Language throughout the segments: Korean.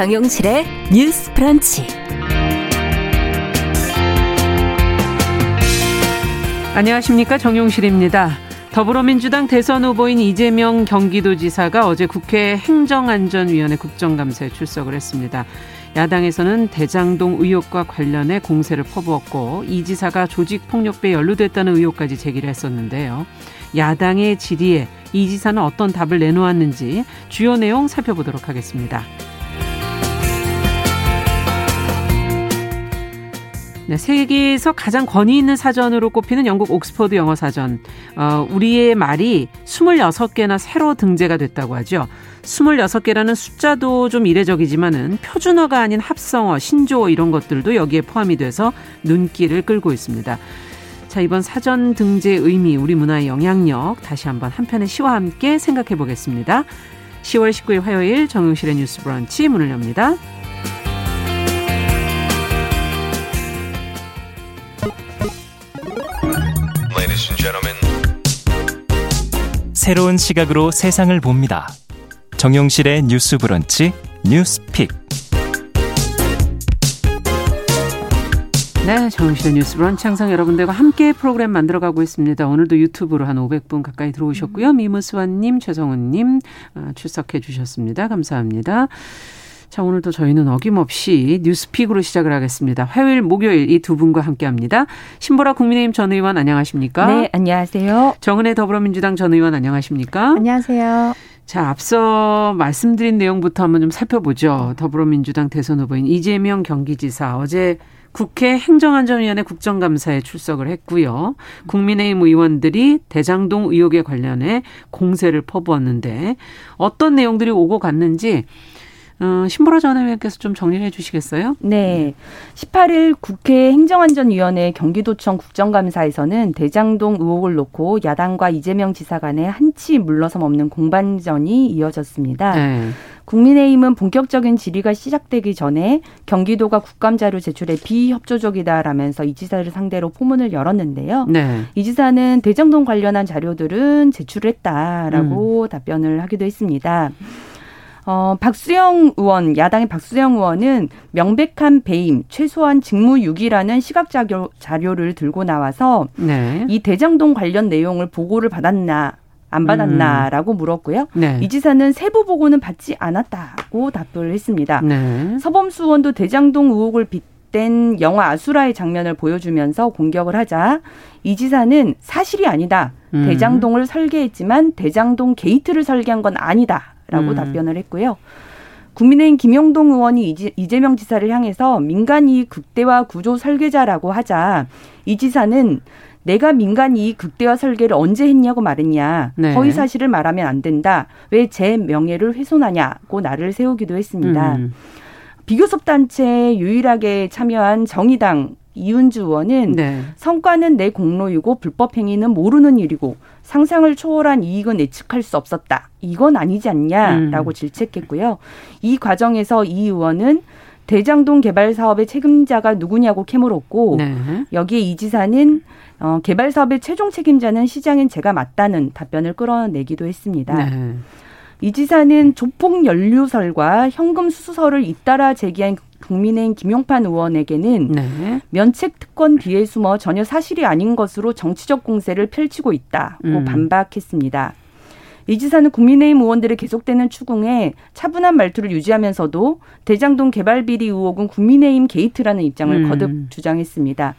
정용실의 뉴스 프런치. 안녕하십니까. 정용실입니다. 더불어민주당 대선 후보인 이재명 경기도지사가 어제 국회 행정안전위원회 국정감사에 출석을 했습니다. 야당에서는 대장동 의혹과 관련해 공세를 퍼부었고 이 지사가 조직폭력배에 연루됐다는 의혹까지 제기를 했었는데요. 야당의 질의에 이 지사는 어떤 답을 내놓았는지 주요 내용 살펴보도록 하겠습니다. 네, 세계에서 가장 권위 있는 사전으로 꼽히는 영국 옥스퍼드 영어 사전. 어, 우리의 말이 26개나 새로 등재가 됐다고 하죠. 26개라는 숫자도 좀 이례적이지만은 표준어가 아닌 합성어, 신조어 이런 것들도 여기에 포함이 돼서 눈길을 끌고 있습니다. 자, 이번 사전 등재 의미, 우리 문화의 영향력 다시 한번 한 편의 시와 함께 생각해 보겠습니다. 10월 19일 화요일 정용실의 뉴스 브런치 문을 엽니다. 새로운 시각으로 세상을 봅니다. 정용실의 뉴스 브런치 뉴스픽. 네, 정용실의 뉴스 브런치 항상 여러분들과 함께 프로그램 만들어가고 있습니다. 오늘도 유튜브로 한 500분 가까이 들어오셨고요. 미무스완님, 최성훈님 아, 출석해 주셨습니다. 감사합니다. 자, 오늘도 저희는 어김없이 뉴스픽으로 시작을 하겠습니다. 화요일, 목요일 이 두 분과 함께 합니다. 신보라 국민의힘 전 의원 안녕하십니까? 네, 안녕하세요. 정은혜 더불어민주당 전 의원 안녕하십니까? 안녕하세요. 자, 앞서 말씀드린 내용부터 한번 좀 살펴보죠. 더불어민주당 대선 후보인 이재명 경기지사 어제 국회 행정안전위원회 국정감사에 출석을 했고요. 국민의힘 의원들이 대장동 의혹에 관련해 공세를 퍼부었는데 어떤 내용들이 오고 갔는지 어, 신보라 전 의원께서 좀 정리해 주시겠어요? 네. 18일 국회 행정안전위원회 경기도청 국정감사에서는 대장동 의혹을 놓고 야당과 이재명 지사 간에 한치 물러섬 없는 공반전이 이어졌습니다. 네. 국민의힘은 본격적인 질의가 시작되기 전에 경기도가 국감자료 제출에 비협조적이다라면서 이 지사를 상대로 포문을 열었는데요. 네. 이 지사는 대장동 관련한 자료들은 제출했다라고 음. 답변을 하기도 했습니다. 어, 박수영 의원, 야당의 박수영 의원은 명백한 배임, 최소한 직무유기라는 시각 자료, 자료를 들고 나와서 네. 이 대장동 관련 내용을 보고를 받았나 안 받았나라고 음. 물었고요. 네. 이 지사는 세부 보고는 받지 않았다고 답을 했습니다. 네. 서범수 의원도 대장동 의혹을 빗댄 영화 아수라의 장면을 보여주면서 공격을 하자 이 지사는 사실이 아니다. 음. 대장동을 설계했지만 대장동 게이트를 설계한 건 아니다. 라고 음. 답변을 했고요. 국민의힘 김용동 의원이 이재명 지사를 향해서 민간 이익 극대화 구조 설계자라고 하자 이 지사는 내가 민간 이익 극대화 설계를 언제 했냐고 말했냐. 네. 허위 사실을 말하면 안 된다. 왜 제 명예를 훼손하냐고 나를 세우기도 했습니다. 음. 비교섭 단체에 유일하게 참여한 정의당 이은주 의원은 네. 성과는 내 공로이고 불법 행위는 모르는 일이고 상상을 초월한 이익은 예측할 수 없었다. 이건 아니지 않냐라고 음. 질책했고요. 이 과정에서 이 의원은 대장동 개발 사업의 책임자가 누구냐고 캐물었고 네. 여기에 이 지사는 어, 개발 사업의 최종 책임자는 시장인 제가 맞다는 답변을 끌어내기도 했습니다. 네. 이 지사는 조폭 연루설과 현금 수수설을 잇따라 제기한 국민의힘 김용판 의원에게는 네. 면책 특권 뒤에 숨어 전혀 사실이 아닌 것으로 정치적 공세를 펼치고 있다고 음. 반박했습니다. 이 지사는 국민의힘 의원들의 계속되는 추궁에 차분한 말투를 유지하면서도 대장동 개발 비리 의혹은 국민의힘 게이트라는 입장을 음. 거듭 주장했습니다.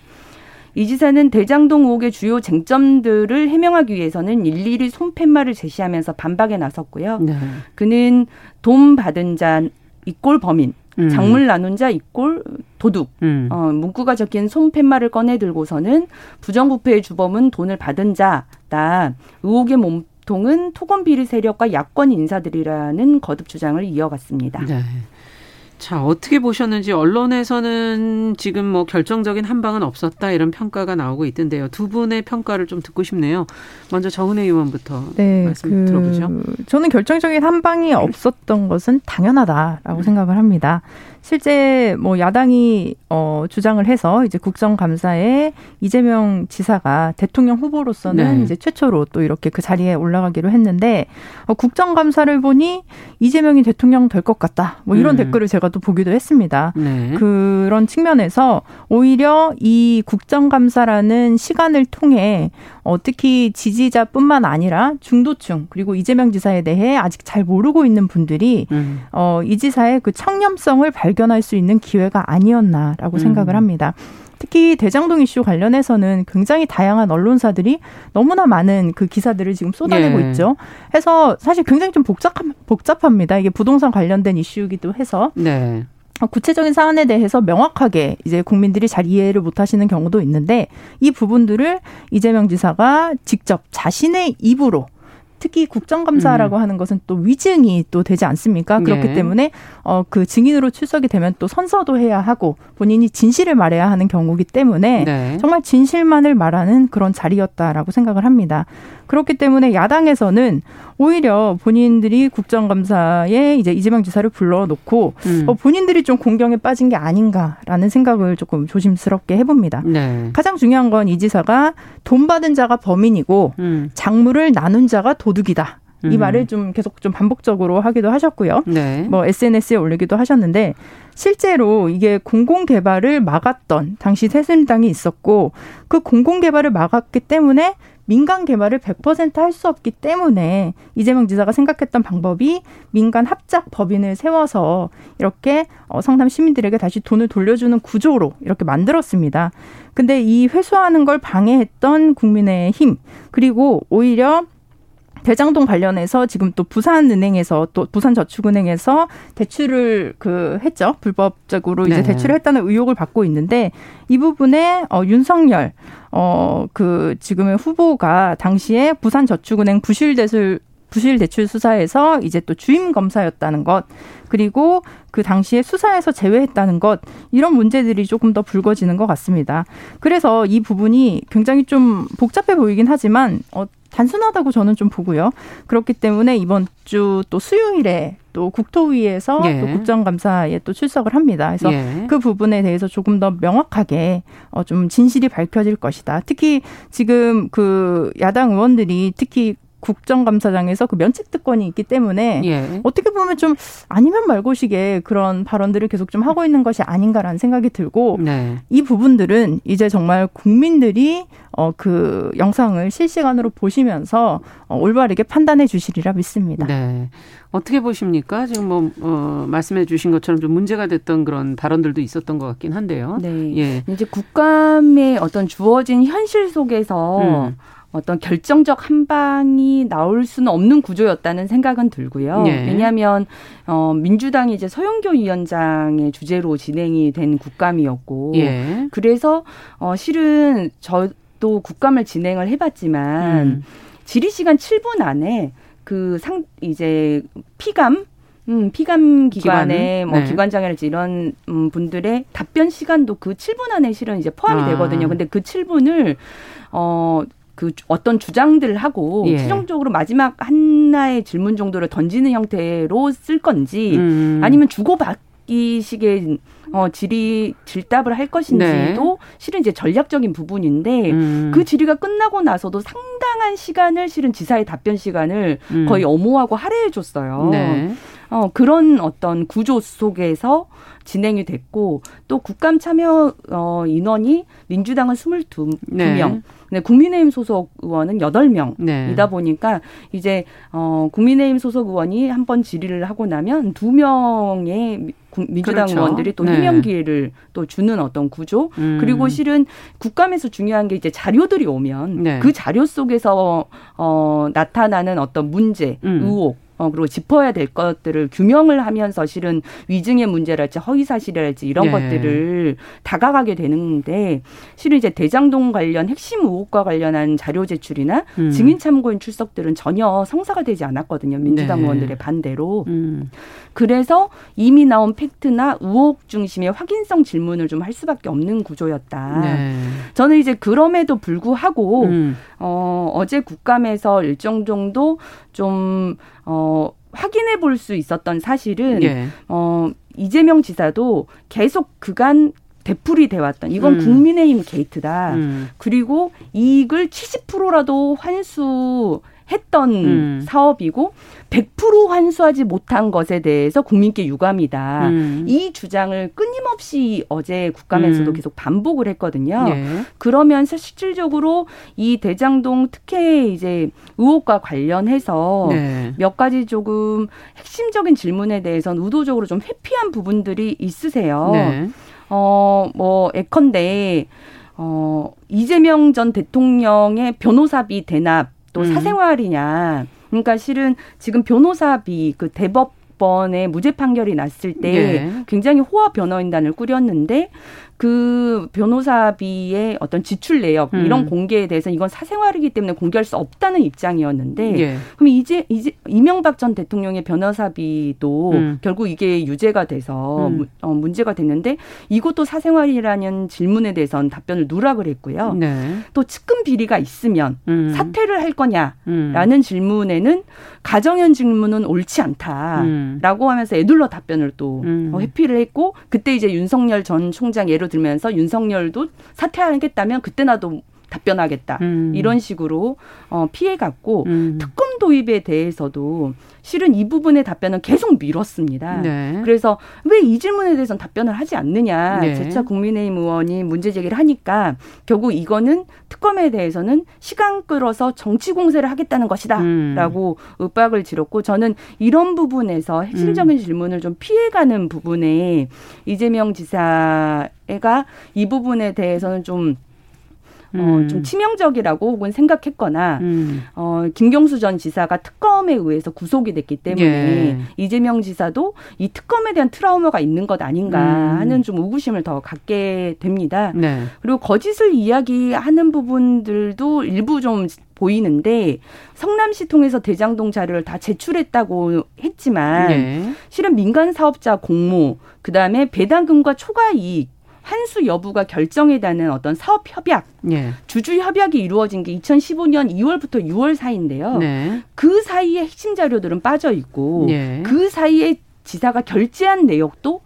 이 지사는 대장동 의혹의 주요 쟁점들을 해명하기 위해서는 일일이 손팻말을 제시하면서 반박에 나섰고요. 네. 그는 돈 받은 자 equal 범인, 음. 장물 나눈 자 equal 도둑. 음. 어, 문구가 적힌 손팻말을 꺼내 들고서는 부정부패의 주범은 돈을 받은 자다. 의혹의 몸통은 토건 비리 세력과 야권 인사들이라는 거듭 주장을 이어갔습니다. 네. 자, 어떻게 보셨는지 언론에서는 지금 뭐 결정적인 한방은 없었다 이런 평가가 나오고 있던데요. 두 분의 평가를 좀 듣고 싶네요. 먼저 정은혜 의원부터 네, 말씀 그, 들어보죠. 저는 결정적인 한방이 없었던 것은 당연하다라고 생각을 합니다. 실제 뭐 야당이 어 주장을 해서 이제 국정감사에 이재명 지사가 대통령 후보로서는 네. 이제 최초로 또 이렇게 그 자리에 올라가기로 했는데 어 국정감사를 보니 이재명이 대통령 될 것 같다. 뭐 이런 음. 댓글을 제가 또 보기도 했습니다. 네. 그런 측면에서 오히려 이 국정감사라는 시간을 통해 어 특히 지지자뿐만 아니라 중도층 그리고 이재명 지사에 대해 아직 잘 모르고 있는 분들이 음. 어이 지사의 그 청렴성을 발 견할 수 있는 기회가 아니었나라고 음. 생각을 합니다. 특히 대장동 이슈 관련해서는 굉장히 다양한 언론사들이 너무나 많은 그 기사들을 지금 쏟아내고 예. 있죠. 해서 사실 굉장히 좀 복잡 복잡합니다. 이게 부동산 관련된 이슈이기도 해서. 네. 구체적인 사안에 대해서 명확하게 이제 국민들이 잘 이해를 못 하시는 경우도 있는데 이 부분들을 이재명 지사가 직접 자신의 입으로 특히 국정감사라고 음. 하는 것은 또 위증이 또 되지 않습니까? 그렇기 네. 때문에 어 그 증인으로 출석이 되면 또 선서도 해야 하고 본인이 진실을 말해야 하는 경우기 때문에 네. 정말 진실만을 말하는 그런 자리였다라고 생각을 합니다. 그렇기 때문에 야당에서는 오히려 본인들이 국정감사에 이제 이재명 지사를 불러놓고 음. 어, 본인들이 좀 공경에 빠진 게 아닌가라는 생각을 조금 조심스럽게 해봅니다. 네. 가장 중요한 건 이 지사가 돈 받은 자가 범인이고 음. 작물을 나눈 자가 도 둑이다. 이 음. 말을 좀 계속 좀 반복적으로 하기도 하셨고요. 네. 뭐 SNS에 올리기도 하셨는데 실제로 이게 공공 개발을 막았던 당시 새누리당이 있었고 그 공공 개발을 막았기 때문에 민간 개발을 100%할 수 없기 때문에 이재명 지사가 생각했던 방법이 민간 합작 법인을 세워서 이렇게 어, 성남 시민들에게 다시 돈을 돌려주는 구조로 이렇게 만들었습니다. 근데 이 회수하는 걸 방해했던 국민의 힘 그리고 오히려 대장동 관련해서 지금 또 부산은행에서 또 부산저축은행에서 대출을 그 했죠 불법적으로 이제 네. 대출을 했다는 의혹을 받고 있는데 이 부분에 어 윤석열 어그 지금의 후보가 당시에 부산저축은행 부실 대출 부실 대출 수사에서 이제 또 주임 검사였다는 것 그리고 그 당시에 수사에서 제외했다는 것 이런 문제들이 조금 더 불거지는 것 같습니다. 그래서 이 부분이 굉장히 좀 복잡해 보이긴 하지만 어 단순하다고 저는 좀 보고요. 그렇기 때문에 이번 주 또 수요일에 또 국토위에서 예. 또 국정감사에 또 출석을 합니다. 그래서 예. 그 부분에 대해서 조금 더 명확하게 어 좀 진실이 밝혀질 것이다. 특히 지금 그 야당 의원들이 특히 국정감사장에서 그 면책 특권이 있기 때문에 예. 어떻게 보면 좀 아니면 말고식의 그런 발언들을 계속 좀 하고 있는 것이 아닌가라는 생각이 들고 네. 이 부분들은 이제 정말 국민들이 어 그 영상을 실시간으로 보시면서 어 올바르게 판단해 주시리라 믿습니다. 네. 어떻게 보십니까? 지금 뭐 어, 말씀해 주신 것처럼 좀 문제가 됐던 그런 발언들도 있었던 것 같긴 한데요. 네. 예. 이제 국감의 어떤 주어진 현실 속에서 음. 어떤 결정적 한 방이 나올 수는 없는 구조였다는 생각은 들고요. 네. 왜냐하면 어 민주당이 이제 서영교 위원장의 주제로 진행이 된 국감이었고, 예. 그래서 어 실은 저도 국감을 진행을 해봤지만 음. 질의 시간 7분 안에 그 상 이제 피감 음, 피감 기관의 뭐 네. 기관장이랄지 이런 음, 분들의 답변 시간도 그 7분 안에 실은 이제 포함이 아. 되거든요. 근데 그 7분을 어 그 어떤 주장들을 하고 예. 최종적으로 마지막 하나의 질문 정도를 던지는 형태로 쓸 건지 음. 아니면 주고받기 식의 어, 질의 질답을 할 것인지도 네. 실은 이제 전략적인 부분인데 음. 그 질의가 끝나고 나서도 상당한 시간을 실은 지사의 답변 시간을 음. 거의 엄호하고 할애해 줬어요. 네. 어, 그런 어떤 구조 속에서 진행이 됐고 또 국감 참여 어, 인원이 민주당은 22명, 네. 네, 국민의힘 소속 의원은 여덟 명이다 네. 보니까 이제 어 국민의힘 소속 의원이 한 번 질의를 하고 나면 두 명의 민주당 그렇죠. 의원들이 또 네. 해명 기회를 또 주는 어떤 구조 음. 그리고 실은 국감에서 중요한 게 이제 자료들이 오면 네. 그 자료 속에서 어 나타나는 어떤 문제, 음. 의혹 어, 그리고 짚어야 될 것들을 규명을 하면서 실은 위증의 문제랄지 허위 사실이랄지 이런 네. 것들을 다가가게 되는데 실은 이제 대장동 관련 핵심 의혹과 관련한 자료 제출이나 음. 증인 참고인 출석들은 전혀 성사가 되지 않았거든요. 민주당 네. 의원들의 반대로. 음. 그래서 이미 나온 팩트나 의혹 중심의 확인성 질문을 좀 할 수밖에 없는 구조였다. 네. 저는 이제 그럼에도 불구하고 음. 어, 어제 국감에서 일정 정도 좀 어, 확인해 볼 수 있었던 사실은 예. 어 이재명 지사도 계속 그간 되풀이 돼 왔던 이건 음. 국민의힘 게이트다. 음. 그리고 이익을 70%라도 환수 했던 음. 사업이고 100% 환수하지 못한 것에 대해서 국민께 유감이다. 음. 이 주장을 끊임없이 어제 국감에서도 음. 계속 반복을 했거든요. 네. 그러면서 실질적으로 이 대장동 특혜 이제 의혹과 관련해서 네. 몇 가지 조금 핵심적인 질문에 대해서는 의도적으로 좀 회피한 부분들이 있으세요. 네. 어, 뭐, 예컨대, 어, 이재명 전 대통령의 변호사비 대납 또 음. 사생활이냐. 그러니까 실은 지금 변호사비 그 대법 번에 무죄 판결이 났을 때 네. 굉장히 호화 변호인단을 꾸렸는데 그 변호사비의 어떤 지출 내역 음. 이런 공개에 대해서 이건 사생활이기 때문에 공개할 수 없다는 입장이었는데 예. 그럼 이제 이제 이명박 전 대통령의 변호사비도 음. 결국 이게 유죄가 돼서 음. 어, 문제가 됐는데 이것도 사생활이라는 질문에 대해서는 답변을 누락을 했고요. 네. 또 측근 비리가 있으면 음. 사퇴를 할 거냐라는 음. 질문에는 가정현 질문은 옳지 않다라고 음. 하면서 애둘러 답변을 또 어, 회피를 했고 그때 이제 윤석열 전 총장 예를 들면서 윤석열도 사퇴하겠다면 그때 나도 답변하겠다 음. 이런 식으로 어, 피해갔고 음. 특검 도입에 대해서도 실은 이 부분의 답변은 계속 미뤘습니다. 네. 그래서 왜 이 질문에 대해서는 답변을 하지 않느냐 네. 재차 국민의힘 의원이 문제 제기를 하니까 결국 이거는 특검에 대해서는 시간 끌어서 정치 공세를 하겠다는 것이다라고 음. 윽박을 지렀고 저는 이런 부분에서 핵심적인 음. 질문을 좀 피해가는 부분에 이재명 지사가 이 부분에 대해서는 좀 어, 음. 어, 좀 치명적이라고 혹은 생각했거나 음. 어, 김경수 전 지사가 특검에 의해서 구속이 됐기 때문에 예. 이재명 지사도 이 특검에 대한 트라우마가 있는 것 아닌가 음. 하는 좀 의구심을 더 갖게 됩니다. 네. 그리고 거짓을 이야기하는 부분들도 일부 좀 보이는데 성남시 통해서 대장동 자료를 다 제출했다고 했지만 네. 실은 민간 사업자 공모 그다음에 배당금과 초과 이익 환수 여부가 결정에 되는 어떤 사업 협약, 예. 주주 협약이 이루어진 게 2015년 2월부터 6월 사이인데요. 네. 그 사이에 핵심 자료들은 빠져 있고 예. 그 사이에 지사가 결제한 내역도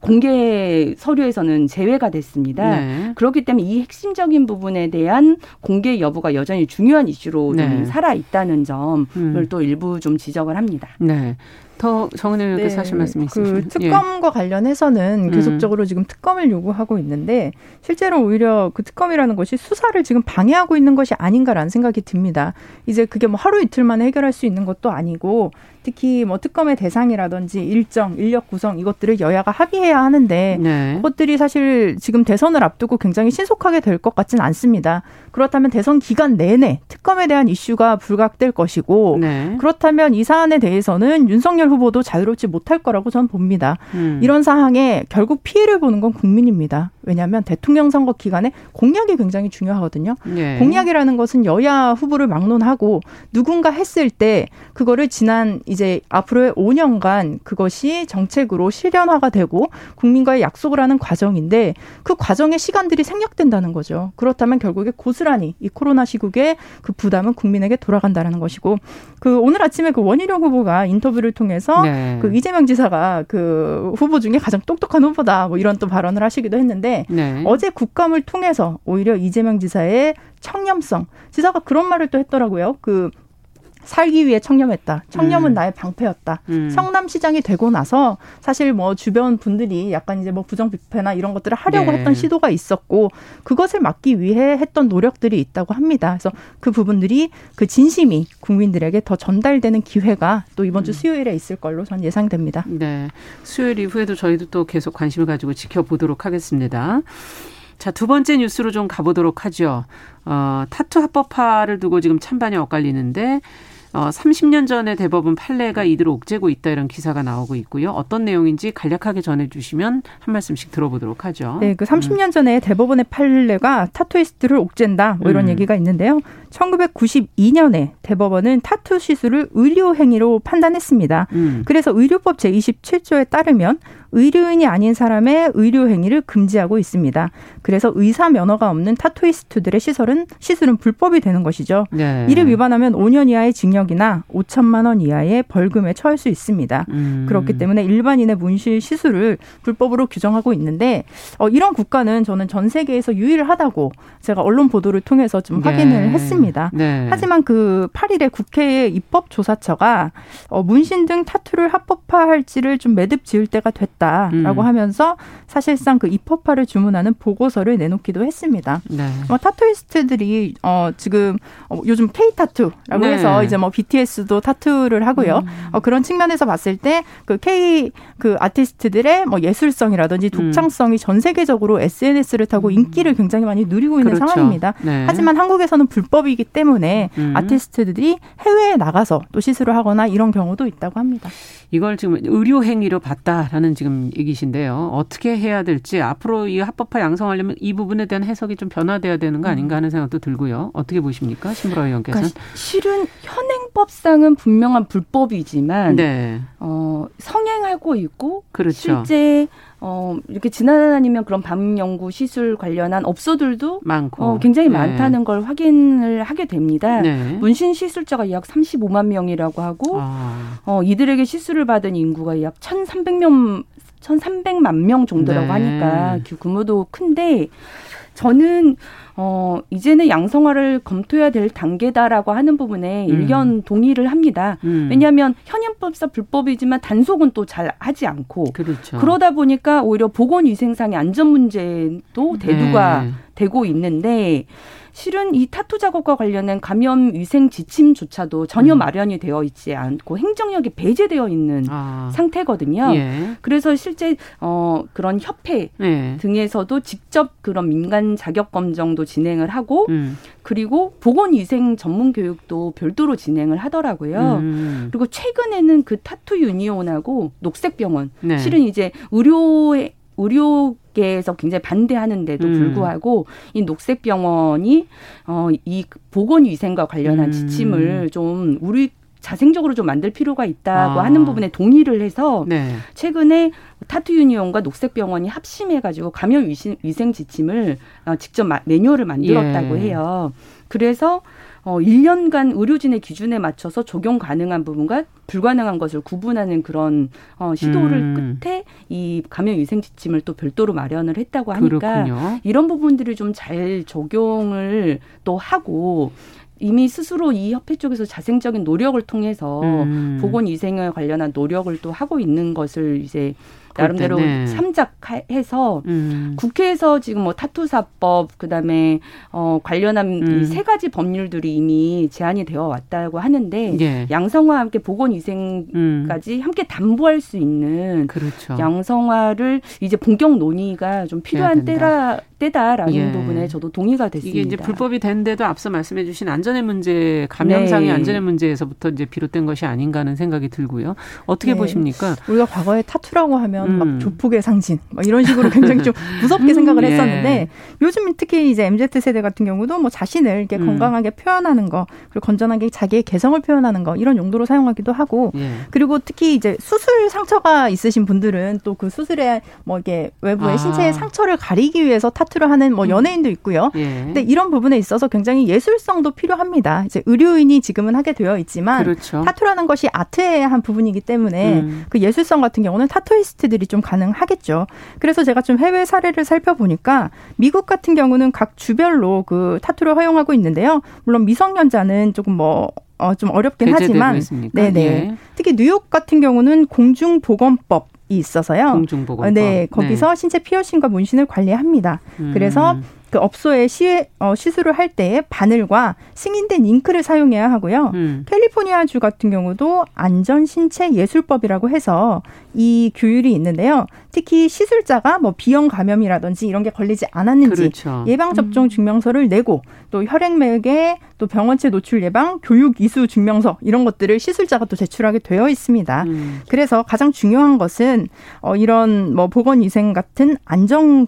공개 서류에서는 제외가 됐습니다. 네. 그렇기 때문에 이 핵심적인 부분에 대한 공개 여부가 여전히 중요한 이슈로 네. 살아 있다는 점을 음. 또 일부 좀 지적을 합니다. 네. 더 정은혜 네. 사실 말씀 있으시그 특검과 예. 관련해서는 음. 계속적으로 음. 지금 특검을 요구하고 있는데 실제로 오히려 그 특검이라는 것이 수사를 지금 방해하고 있는 것이 아닌가라는 생각이 듭니다. 이제 그게 뭐 하루 이틀 만에 해결할 수 있는 것도 아니고 특히 뭐 특검의 대상이라든지 일정, 인력 구성 이것들을 여야가 합의해야 하는데 네. 그것들이 사실 지금 대선을 앞두고 굉장히 신속하게 될 것 같지는 않습니다. 그렇다면 대선 기간 내내 특검에 대한 이슈가 불각될 것이고 네. 그렇다면 이 사안에 대해서는 윤석열 후보도 자유롭지 못할 거라고 저는 봅니다. 음. 이런 상황에 결국 피해를 보는 건 국민입니다. 왜냐하면 대통령 선거 기간에 공약이 굉장히 중요하거든요. 네. 공약이라는 것은 여야 후보를 막론하고 누군가 했을 때 그거를 지난 이제 앞으로의 5년간 그것이 정책으로 실현화가 되고 국민과의 약속을 하는 과정인데 그 과정의 시간들이 생략된다는 거죠. 그렇다면 결국에 고스란히 이 코로나 시국에 그 부담은 국민에게 돌아간다는 것이고 그 오늘 아침에 그 원희룡 후보가 인터뷰를 통해서 네. 그 이재명 지사가 그 후보 중에 가장 똑똑한 후보다 뭐 이런 또 발언을 하시기도 했는데 네. 어제 국감을 통해서 오히려 이재명 지사의 청렴성 지사가 그런 말을 또 했더라고요. 그 살기 위해 청렴했다. 청렴은 음. 나의 방패였다. 음. 성남시장이 되고 나서 사실 뭐 주변 분들이 약간 이제 뭐 부정 비패나 이런 것들을 하려고 네. 했던 시도가 있었고 그것을 막기 위해 했던 노력들이 있다고 합니다. 그래서 그 부분들이 그 진심이 국민들에게 더 전달되는 기회가 또 이번 주 음. 수요일에 있을 걸로 전 예상됩니다. 네. 수요일 이후에도 저희도 또 계속 관심을 가지고 지켜보도록 하겠습니다. 자, 두 번째 뉴스로 좀 가보도록 하죠. 어, 타투 합법화를 두고 지금 찬반이 엇갈리는데 어, 30년 전에 대법원 판례가 이들을 옥죄고 있다 이런 기사가 나오고 있고요. 어떤 내용인지 간략하게 전해주시면 한 말씀씩 들어보도록 하죠. 네, 그 30년 음. 전에 대법원의 판례가 타투이스트를 옥죄다 뭐 이런 음. 얘기가 있는데요. 1992년에 대법원은 타투 시술을 의료 행위로 판단했습니다. 음. 그래서 의료법 제27조에 따르면 의료인이 아닌 사람의 의료 행위를 금지하고 있습니다. 그래서 의사 면허가 없는 타투이스트들의 시설은 시술은 불법이 되는 것이죠. 네. 이를 위반하면 5년 이하의 징역이나 5천만 원 이하의 벌금에 처할 수 있습니다. 음. 그렇기 때문에 일반인의 문실 시술을 불법으로 규정하고 있는데 어, 이런 국가는 저는 전 세계에서 유일하다고 제가 언론 보도를 통해서 좀 네. 확인을 했습니다. 네. 하지만 그 8일에 국회의 입법조사처가 어, 문신 등 타투를 합법화할지를 좀 매듭 지을 때가 됐다라고 음. 하면서 사실상 그 입법화를 주문하는 보고서를 내놓기도 했습니다. 네. 어, 타투이스트들이 어, 지금 어, 요즘 K 타투라고 네. 해서 이제 뭐 BTS도 타투를 하고요. 음. 어, 그런 측면에서 봤을 때 그 K 그 아티스트들의 뭐 예술성이라든지 음. 독창성이 음. 전 세계적으로 SNS를 타고 음. 인기를 굉장히 많이 누리고 있는 그렇죠. 상황입니다. 네. 하지만 한국에서는 불법이 기 때문에 음. 아티스트들이 해외에 나가서 또 시술을 하거나 이런 경우도 있다고 합니다. 이걸 지금 의료 행위로 봤다라는 지금 얘기신데요. 어떻게 해야 될지 앞으로 이 합법화 양성하려면 이 부분에 대한 해석이 좀 변화돼야 되는 거 아닌가 하는 생각도 들고요. 어떻게 보십니까, 신브라 의원께서는? 그러니까 실은 현행법상은 분명한 불법이지만 네. 어, 성행하고 있고 그렇죠. 실제 어, 이렇게 지나다니면 그런 밤 연구 시술 관련한 업소들도 많고 어, 굉장히 네. 많다는 걸 확인을 하게 됩니다. 네. 문신 시술자가 약 35만 명이라고 하고 아. 어, 이들에게 시술을 받은 인구가 약 1,300명 1,300만 명 정도라고 네. 하니까 그 규모도 큰데 저는 어, 이제는 양성화를 검토해야 될 단계다라고 하는 부분에 음. 일견 동의를 합니다. 음. 왜냐하면 현행법상 불법이지만 단속은 또 잘 하지 않고 그렇죠. 그러다 보니까 오히려 보건위생상의 안전 문제도 대두가 네. 되고 있는데 실은 이 타투 작업과 관련된 감염 위생 지침조차도 전혀 음. 마련이 되어 있지 않고 행정력이 배제되어 있는 아. 상태거든요. 예. 그래서 실제 어 그런 협회 예. 등에서도 직접 그런 민간 자격 검정도 진행을 하고 음. 그리고 보건 위생 전문 교육도 별도로 진행을 하더라고요. 음. 그리고 최근에는 그 타투 유니온하고 녹색병원 네. 실은 이제 의료에 의료계에서 굉장히 반대하는데도 음. 불구하고 이 녹색병원이 어 이 보건위생과 관련한 음. 지침을 좀 우리 자생적으로 좀 만들 필요가 있다고 아. 하는 부분에 동의를 해서 네. 최근에 타투 유니온과 녹색병원이 합심해가지고 감염 위생 지침을 어, 직접 매뉴얼을 만들었다고 예. 해요. 그래서 어 1년간 의료진의 기준에 맞춰서 적용 가능한 부분과 불가능한 것을 구분하는 그런 어 시도를 음. 끝에 이 감염 위생 지침을 또 별도로 마련을 했다고 하니까 그렇군요. 이런 부분들을 좀 잘 적용을 또 하고 이미 스스로 이 협회 쪽에서 자생적인 노력을 통해서 음. 보건 위생에 관련한 노력을 또 하고 있는 것을 이제 나름대로 네. 참작해서 음. 국회에서 지금 뭐 타투사법 그다음에 어 관련한 음. 이세 가지 법률들이 이미 제안이 되어 왔다고 하는데 예. 양성화 함께 보건 위생까지 음. 함께 담보할 수 있는 그렇죠. 양성화를 이제 본격 논의가 좀 필요한 때라 때다라는 예. 부분에 저도 동의가 됐습니다. 이게 이제 불법이 된데도 앞서 말씀해주신 안전의 문제, 감염상의 네. 안전의 문제에서부터 이제 비롯된 것이 아닌가 하는 생각이 들고요. 어떻게 네. 보십니까? 우리가 과거에 타투라고 하면 음. 막 조폭의 상징, 막 이런 식으로 굉장히 좀 무섭게 생각을 예. 했었는데 요즘 특히 이제 mz 세대 같은 경우도 뭐 자신을 이렇게 음. 건강하게 표현하는 거, 그리고 건전하게 자기의 개성을 표현하는 거 이런 용도로 사용하기도 하고, 예. 그리고 특히 이제 수술 상처가 있으신 분들은 또 그 수술에 뭐 이게 외부의 아. 신체의 상처를 가리기 위해서 타투 타투를 하는 뭐 음. 연예인도 있고요. 예. 근데 이런 부분에 있어서 굉장히 예술성도 필요합니다. 이제 의료인이 지금은 하게 되어 있지만 그렇죠. 타투라는 것이 아트의 한 부분이기 때문에 음. 그 예술성 같은 경우는 타투이스트 들이 좀 가능하겠죠. 그래서 제가 좀 해외 사례를 살펴보니까 미국 같은 경우는 각 주별로 그 타투를 허용하고 있는데요. 물론 미성년자는 조금 뭐 어, 좀 어렵긴 하지만, 네네. 예. 특히 뉴욕 같은 경우는 공중보건법 있어서요. 공중보건법. 네, 거기서 네. 신체 피어싱과 문신을 관리합니다. 음. 그래서 그 업소에 시, 어, 시술을 할때 바늘과 승인된 잉크를 사용해야 하고요. 음. 캘리포니아주 같은 경우도 안전 신체 예술법이라고 해서 이 규율이 있는데요. 특히 시술자가 뭐 비형 감염이라든지 이런 게 걸리지 않았는지 그렇죠. 예방 접종 음. 증명서를 내고 또 혈액맥에 또 병원체 노출 예방 교육 이수 증명서 이런 것들을 시술자가 또 제출하게 되어 있습니다. 음. 그래서 가장 중요한 것은 어 이런 뭐 보건 위생 같은 안정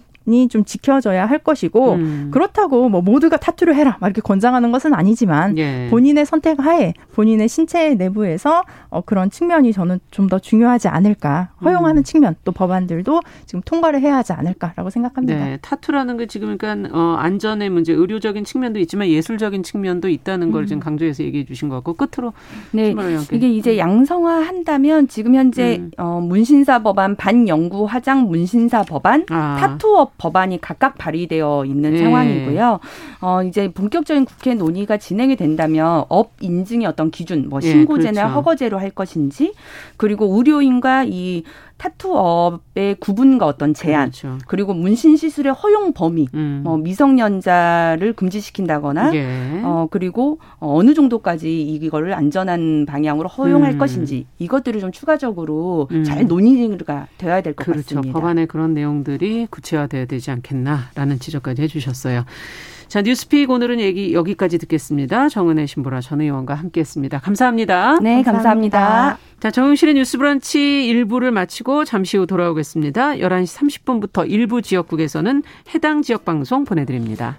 좀 지켜져야 할 것이고 음. 그렇다고 뭐 모두가 타투를 해라 막 이렇게 권장하는 것은 아니지만 예. 본인의 선택하에 본인의 신체 내부에서 어, 그런 측면이 저는 좀 더 중요하지 않을까 허용하는 음. 측면 또 법안들도 지금 통과를 해야 하지 않을까라고 생각합니다. 네, 타투라는 게 지금 그러니까 어, 안전의 문제, 의료적인 측면도 있지만 예술적인 측면도 있다는 걸 음. 지금 강조해서 얘기해 주신 것 같고 끝으로 네 이게 이제 양성화 한다면 지금 현재 음. 어, 문신사 법안 반영구 화장 문신사 법안 아. 타투업 법안이 각각 발의되어 있는 네. 상황이고요. 어, 이제 본격적인 국회 논의가 진행이 된다면 업 인증의 어떤 기준, 뭐 예, 신고제나 네, 그렇죠. 허가제로 할 것인지 그리고 의료인과 이 타투업의 구분과 어떤 제한 그렇죠. 그리고 문신 시술의 허용 범위 음. 뭐 미성년자를 금지시킨다거나 예. 어 그리고 어느 정도까지 이거를 안전한 방향으로 허용할 음. 것인지 이것들을 좀 추가적으로 음. 잘 논의가 되어야 될것 그렇죠. 같습니다. 법안에 그런 내용들이 구체화돼야 되지 않겠나라는 지적까지 해주셨어요. 자, 뉴스픽 오늘은 얘기 여기까지 듣겠습니다. 정은혜 신보라 전 의원과 함께했습니다. 감사합니다. 네, 감사합니다. 감사합니다. 자, 정영실의 뉴스 브런치 1부를 마치고 잠시 후 돌아오겠습니다. 11시 30분부터 일부 지역국에서는 해당 지역 방송 보내드립니다.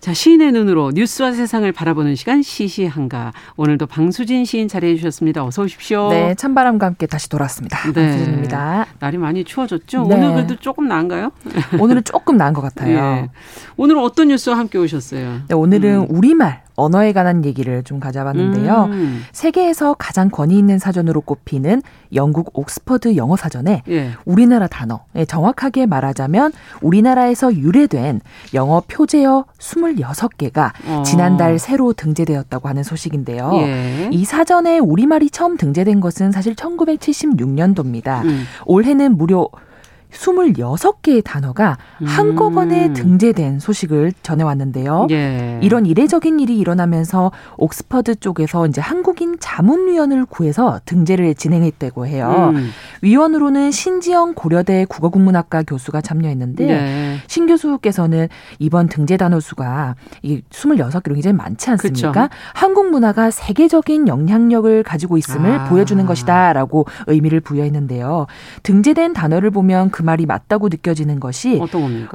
자, 시인의 눈으로 뉴스와 세상을 바라보는 시간 시시한가. 오늘도 방수진 시인 자리해 주셨습니다. 어서 오십시오. 네, 찬바람과 함께 다시 돌아왔습니다. 네. 방수진입니다. 날이 많이 추워졌죠? 네. 오늘 그래도 조금 나은가요? 오늘은 조금 나은 것 같아요. 예. 오늘 어떤 뉴스와 함께 오셨어요? 네, 오늘은 음. 우리말 언어에 관한 얘기를 좀 가져봤는데요. 음. 세계에서 가장 권위 있는 사전으로 꼽히는 영국 옥스퍼드 영어 사전에 예. 우리나라 단어, 예, 정확하게 말하자면 우리나라에서 유래된 영어 표제어 26개가 어. 지난달 새로 등재되었다고 하는 소식인데요. 예. 이 사전에 우리말이 처음 등재된 것은 사실 1976년도입니다. 음. 올해는 무려 26개의 단어가 음. 한꺼번에 등재된 소식을 전해왔는데요. 예. 이런 이례적인 일이 일어나면서 옥스퍼드 쪽에서 이제 한국인 자문위원을 구해서 등재를 진행했다고 해요. 음. 위원으로는 신지영 고려대 국어국문학과 교수가 참여했는데 네. 신 교수께서는 이번 등재 단어 수가 이 26개로 굉장히 많지 않습니까? 그쵸. 한국 문화가 세계적인 영향력을 가지고 있음을 아. 보여주는 것이다라고 의미를 부여했는데요. 등재된 단어를 보면 그 말이 맞다고 느껴지는 것이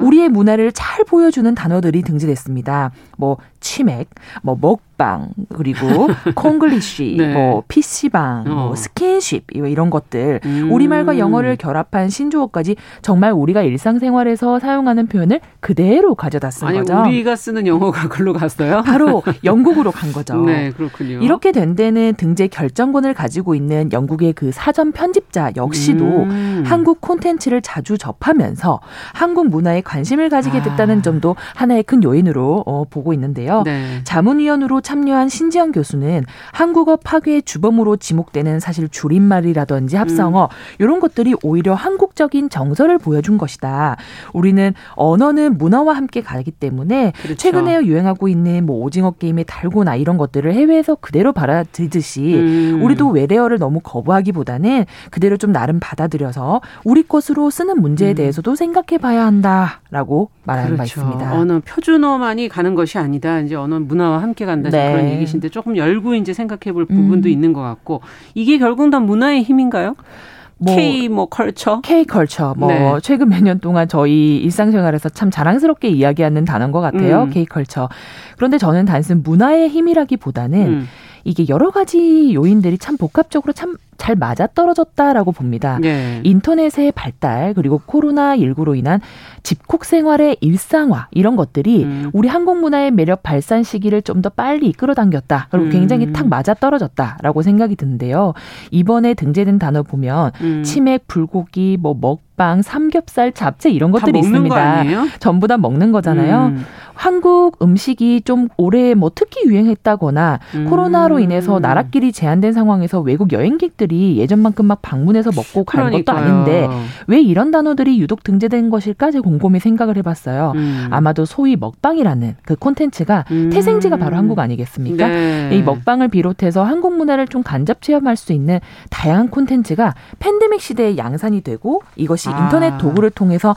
우리의 문화를 잘 보여주는 단어들이 등재됐습니다. 뭐 치맥, 뭐 먹 방, 그리고 콩글리쉬, 네. 뭐 PC방, 뭐 어. 뭐 스킨십 이런 것들 음. 우리말과 영어를 결합한 신조어까지 정말 우리가 일상생활에서 사용하는 표현을 그대로 가져다 쓴 아니, 거죠. 우리가 쓰는 영어가 글로 갔어요? 바로 영국으로 간 거죠. 네, 그렇군요. 이렇게 된 데는 등재 결정권을 가지고 있는 영국의 그 사전 편집자 역시도 음. 한국 콘텐츠를 자주 접하면서 한국 문화에 관심을 가지게 됐다는 아. 점도 하나의 큰 요인으로 어, 보고 있는데요. 있는데요. 네. 자문위원으로 참여한 신지영 교수는 한국어 파괴의 주범으로 지목되는 사실 줄임말이라든지 합성어 음. 이런 것들이 오히려 한국적인 정서를 보여준 것이다. 우리는 언어는 문화와 함께 가기 때문에 그렇죠. 최근에 유행하고 있는 뭐 오징어 게임의 달고나 이런 것들을 해외에서 그대로 받아들듯이 음. 우리도 외래어를 너무 거부하기보다는 그대로 좀 나름 받아들여서 우리 것으로 쓰는 문제에 음. 대해서도 생각해 봐야 한다라고 말하는 그렇죠. 바 있습니다. 언어 표준어만이 가는 것이 아니다. 이제 언어 문화와 함께 간다 네. 그런 얘기신데 조금 열고 이제 생각해 볼 부분도 음. 있는 것 같고 이게 결국 다 문화의 힘인가요? 뭐 K 뭐 컬처, K 컬처 뭐 네. 최근 몇 년 동안 저희 일상생활에서 참 자랑스럽게 이야기하는 단어인 것 같아요. 음. K 컬처. 그런데 저는 단순 문화의 힘이라기보다는 음. 이게 여러 가지 요인들이 참 복합적으로 참 잘 맞아떨어졌다라고 봅니다. 네. 인터넷의 발달 그리고 코로나 19로 인한 집콕 생활의 일상화 이런 것들이 음. 우리 한국 문화의 매력 발산 시기를 좀 더 빨리 끌어당겼다. 그리고 굉장히 음. 탁 맞아떨어졌다라고 생각이 드는데요. 이번에 등재된 단어 보면 음. 치맥, 불고기, 뭐 먹방, 삼겹살, 잡채 이런 것들이 있습니다. 전부 다 먹는 거잖아요. 음. 한국 음식이 좀 올해 뭐 특히 유행했다거나 음. 코로나로 인해서 나라끼리 제한된 상황에서 외국 여행객들 이 예전만큼 막 방문해서 먹고 간 것도 아닌데 왜 이런 단어들이 유독 등재된 것일까 제 곰곰이 생각을 해봤어요. 음. 아마도 소위 먹방이라는 그 콘텐츠가 음. 태생지가 바로 한국 아니겠습니까? 네. 이 먹방을 비롯해서 한국 문화를 좀 간접 체험할 수 있는 다양한 콘텐츠가 팬데믹 시대에 양산이 되고 이것이 아. 인터넷 도구를 통해서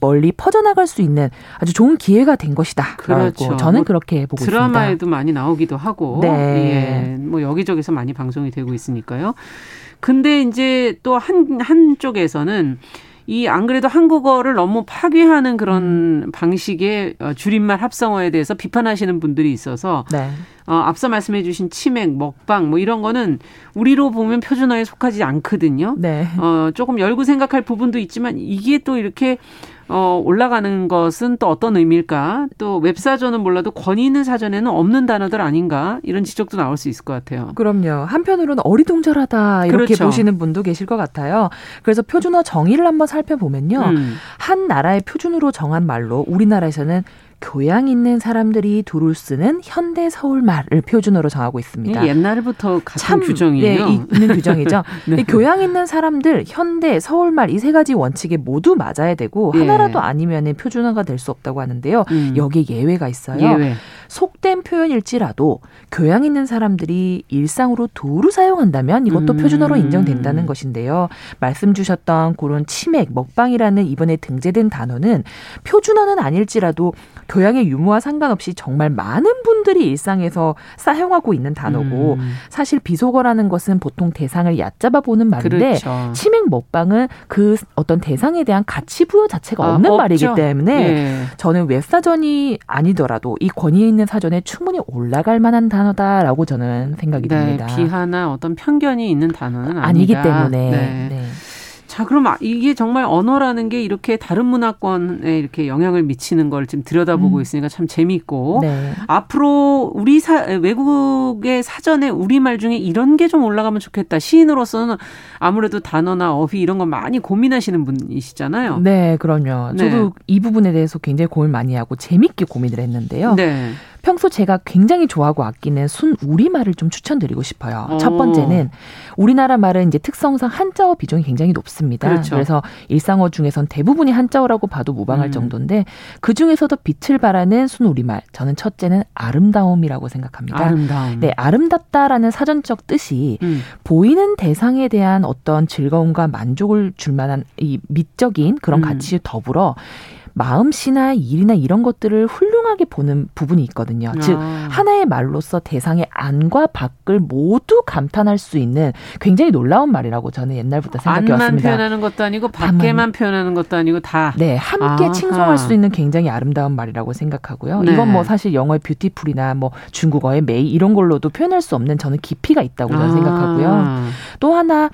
멀리 퍼져나갈 수 있는 아주 좋은 기회가 된 것이. 것이다. 그렇죠. 저는 뭐 그렇게 보고 드라마에도 있습니다. 드라마에도 많이 나오기도 하고, 네. 예, 뭐 여기저기서 많이 방송이 되고 있으니까요. 근데 이제 또 한 한쪽에서는 이안 그래도 한국어를 너무 파괴하는 그런 음. 방식의 어, 줄임말 합성어에 대해서 비판하시는 분들이 있어서 네. 어, 앞서 말씀해 주신 치맥, 먹방 뭐 이런 거는 우리로 보면 표준어에 속하지 않거든요. 네. 어, 조금 열고 생각할 부분도 있지만 이게 또 이렇게 어, 올라가는 것은 또 어떤 의미일까? 또 웹사전은 몰라도 권위 있는 사전에는 없는 단어들 아닌가? 이런 지적도 나올 수 있을 것 같아요. 그럼요. 한편으로는 어리둥절하다 이렇게 그렇죠. 보시는 분도 계실 것 같아요. 그래서 표준어 정의를 한번 살펴보면요. 음. 한 나라의 표준으로 정한 말로 우리나라에서는 교양 있는 사람들이 두루 쓰는 현대 서울말을 표준어로 정하고 있습니다. 옛날부터 같은 참, 규정이에요. 네, 있는 규정이죠. 네. 교양 있는 사람들 현대 서울말 이 세 가지 원칙에 모두 맞아야 되고 예. 하나라도 아니면 표준어가 될 수 없다고 하는데요. 음. 여기에 예외가 있어요. 예외. 속된 표현일지라도 교양 있는 사람들이 일상으로 도루 사용한다면 이것도 음. 표준어로 인정된다는 것인데요. 말씀 주셨던 그런 치맥, 먹방이라는 이번에 등재된 단어는 표준어는 아닐지라도 교양의 유무와 상관없이 정말 많은 분들이 일상에서 사용하고 있는 단어고 음. 사실 비속어라는 것은 보통 대상을 얕잡아 보는 말인데 그렇죠. 치맥 먹방은 그 어떤 대상에 대한 가치 부여 자체가 아, 없는 아, 말이기 때문에 예. 저는 웹사전이 아니더라도 이 권위 있는 사전에 충분히 올라갈 만한 단어다라고 저는 생각이 네, 듭니다. 비하나 어떤 편견이 있는 단어는 아니기 때문에. 네. 네. 자, 그럼 아, 이게 정말 언어라는 게 이렇게 다른 문화권에 이렇게 영향을 미치는 걸 지금 들여다보고 음. 있으니까 참 재미있고 네. 앞으로 우리 사, 외국의 사전에 우리말 중에 이런 게 좀 올라가면 좋겠다. 시인으로서는 아무래도 단어나 어휘 이런 거 많이 고민하시는 분이시잖아요. 네, 그럼요. 저도 네. 이 부분에 대해서 굉장히 고민 많이 하고 재밌게 고민을 했는데요. 네. 평소 제가 굉장히 좋아하고 아끼는 순 우리말을 좀 추천드리고 싶어요. 오. 첫 번째는 우리나라 말은 이제 특성상 한자어 비중이 굉장히 높습니다. 그렇죠. 그래서 일상어 중에선 대부분이 한자어라고 봐도 무방할 음. 정도인데 그 중에서도 빛을 발하는 순 우리말 저는 첫째는 아름다움이라고 생각합니다. 아름다움. 네, 아름답다라는 사전적 뜻이 음. 보이는 대상에 대한 어떤 즐거움과 만족을 줄 만한 이 미적인 그런 음. 가치 더불어 마음씨나 일이나 이런 것들을 훌륭하게 보는 부분이 있거든요. 아. 즉 하나의 말로서 대상의 안과 밖을 모두 감탄할 수 있는 굉장히 놀라운 말이라고 저는 옛날부터 생각해 왔습니다. 안만 표현하는 것도 아니고 밖에만 표현하는 것도 아니고 다. 네, 함께 아 칭송할 수 있는 굉장히 아름다운 말이라고 생각하고요. 네. 이건 뭐 사실 영어의 뷰티풀이나 뭐 중국어의 메이 이런 걸로도 표현할 수 없는 저는 깊이가 있다고 저는 아. 생각하고요. 또 하나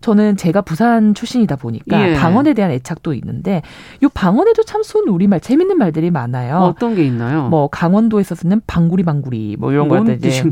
저는 제가 부산 출신이다 보니까 예. 방언에 대한 애착도 있는데 요 방언에도 참 순 우리말 재밌는 말들이 많아요. 어떤 게 있나요? 뭐 강원도에서 쓰는 방구리 방구리 뭐 이런 것들 이제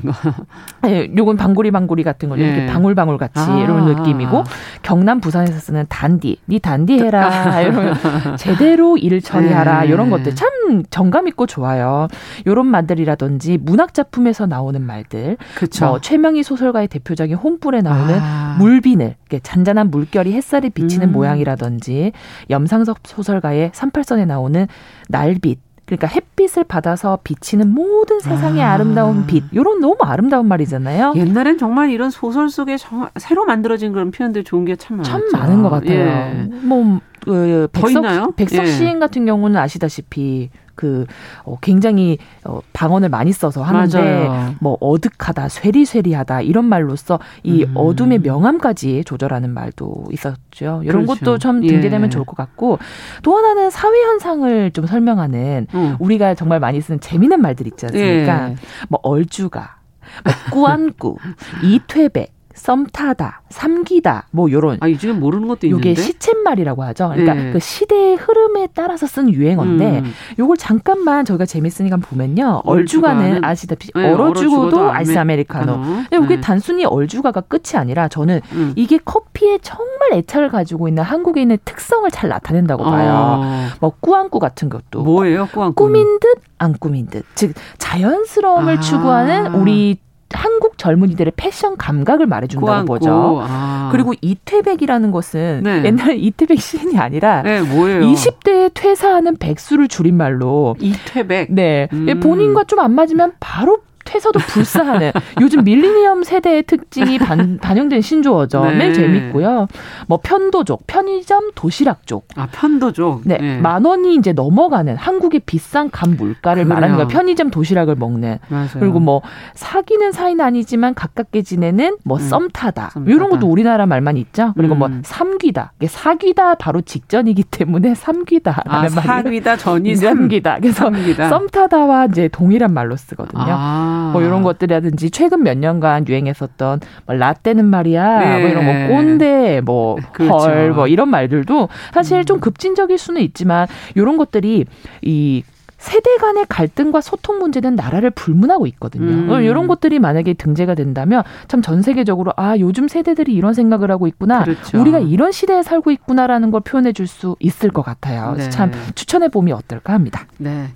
예, 요건 방구리 방구리 같은 거 예. 이렇게 방울방울 같이 아. 이런 느낌이고 경남 부산에서 쓰는 단디, 니 단디 해라 이런 제대로 일 처리하라 예. 이런 것들 참 정감 있고 좋아요. 요런 말들이라든지 문학 작품에서 나오는 말들, 그쵸. 뭐 최명희 소설가의 대표작인 홍불에 나오는 아. 물비늘 잔잔한 물결이 햇살이 비치는 음. 모양이라든지 염상석 소설가의 38선에 나오는 날빛 그러니까 햇빛을 받아서 비치는 모든 세상의 아. 름다운 빛. 요런 너무 아름다운 말이잖아요. 옛날엔 정말 이런 소설 속에 정말 새로 만들어진 그런 표현들 좋은 게 참 많았죠. 참 많은 것 같아요. 예. 뭐, 그, 백석, 백석 예. 시인 같은 경우는 아시다시피 그 어, 굉장히 어, 방언을 많이 써서 하는데 맞아요. 뭐 어둑하다, 쇠리쇠리하다 이런 말로써 이 음. 어둠의 명암까지 조절하는 말도 있었죠. 이런 그렇죠. 것도 좀 등재되면 예. 좋을 것 같고 또 하나는 사회 현상을 좀 설명하는 음. 우리가 정말 많이 쓰는 재미있는 말들 있지 않습니까? 예. 뭐 얼주가 뭐 꾸안꾸, 이퇴백, 썸타다, 삼기다, 뭐 요런. 아, 요즘 모르는 것도 있는데. 요게 시쳇말이라고 하죠. 그러니까 네. 그 시대의 흐름에 따라서 쓴 유행어인데 음. 요걸 잠깐만 저희가 재밌으니까 보면요. 얼주가는, 얼주가는 아시다시피 네, 얼어죽어도 아이스 아메리카노. 근데 요게 네. 단순히 얼주가가 끝이 아니라 저는 음. 이게 커피에 정말 애착을 가지고 있는 한국인의 특성을 잘 나타낸다고 봐요. 어. 뭐 꾸안꾸 같은 것도. 뭐예요, 꾸안꾸? 꾸민 듯 안 꾸민 듯. 즉 자연스러움을 아. 추구하는 우리 한국 젊은이들의 패션 감각을 말해준다고 보죠. 아. 그리고 이퇴백이라는 것은 네. 옛날 이퇴백 시인이 아니라 네, 뭐예요? 20대에 퇴사하는 백수를 줄임말로 이퇴백. 네. 음. 본인과 좀 안 맞으면 바로 퇴서도 불사하는 요즘 밀리니엄 세대의 특징이 반, 반영된 신조어죠. 네. 매일 재밌고요. 뭐 편도족, 편의점, 도시락족. 아 편도족. 네, 네. 만 원이 이제 넘어가는 한국의 비싼 간 물가를 그래요. 말하는 거예요. 편의점 도시락을 먹는. 맞아요. 그리고 뭐 사귀는 사이는 아니지만 가깝게 지내는 뭐 음. 썸타다. 썸타다. 이런 것도 우리나라 말만 있죠. 그리고 뭐 음. 뭐 삼귀다. 사귀다 바로 직전이기 때문에 삼귀다라는 아, 말이 사귀다 전이 삼귀다. 그래서 삼귀다. 썸 타다와 이제 동일한 말로 쓰거든요. 아. 뭐 이런 것들이라든지 최근 몇 년간 유행했었던 뭐 라떼는 말이야, 네. 뭐 이런 뭐 꼰대, 뭐 그렇죠. 헐, 뭐 이런 말들도 사실 음. 좀 급진적일 수는 있지만 이런 것들이 이 세대 간의 갈등과 소통 문제는 나라를 불문하고 있거든요. 음. 이런 것들이 만약에 등재가 된다면 참 전 세계적으로 아 요즘 세대들이 이런 생각을 하고 있구나, 그렇죠. 우리가 이런 시대에 살고 있구나라는 걸 표현해 줄 수 있을 것 같아요. 네. 참 추천해 봄이 어떨까 합니다. 네.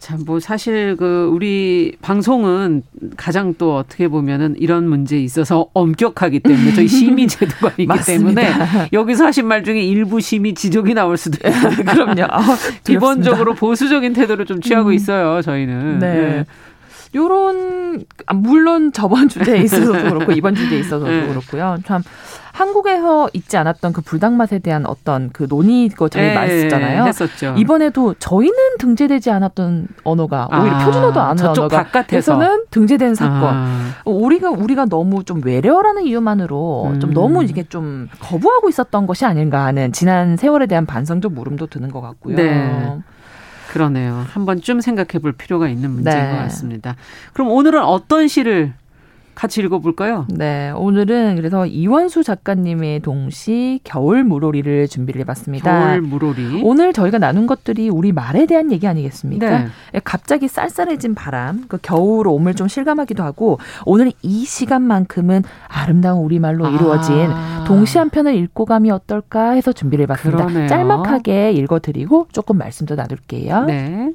참, 뭐, 사실, 그, 우리 방송은 가장 또 어떻게 보면은 이런 문제에 있어서 엄격하기 때문에 저희 심의 제도가 있기 때문에 여기서 하신 말 중에 일부 심의 지적이 나올 수도 있고. 그럼요. 아, 기본적으로 보수적인 태도를 좀 취하고 음. 있어요, 저희는. 네. 네. 요런, 아, 물론 저번 주제에 있어서도 그렇고, 이번 주제에 있어서도 네. 그렇고요. 참, 한국에서 있지 않았던 그 불닭 맛에 대한 어떤 그 논의고 저희 네, 말했잖아요. 했었죠. 이번에도 저희는 등재되지 않았던 언어가 오히려 아, 표준어도 안 하는 언어가 바깥에서는 등재된 사건. 아. 우리가 우리가 너무 좀 외래어라는 이유만으로 음. 좀 너무 이게 좀 거부하고 있었던 것이 아닌가 하는 지난 세월에 대한 반성적 물음도 드는 것 같고요. 네. 그러네요. 한번 좀 생각해 볼 필요가 있는 문제인 네. 것 같습니다. 그럼 오늘은 어떤 시를 같이 읽어볼까요? 네, 오늘은 그래서 이원수 작가님의 동시 겨울 물오리를 준비를 해봤습니다. 겨울 물오리. 오늘 저희가 나눈 것들이 우리 말에 대한 얘기 아니겠습니까? 네. 예, 갑자기 쌀쌀해진 바람, 그 겨울 옴을 좀 실감하기도 하고 오늘 이 시간만큼은 아름다운 우리 말로 아. 이루어진 동시 한 편을 읽고 감이 어떨까 해서 준비를 해봤습니다. 그러네요. 짤막하게 읽어드리고 조금 말씀도 나눌게요. 네.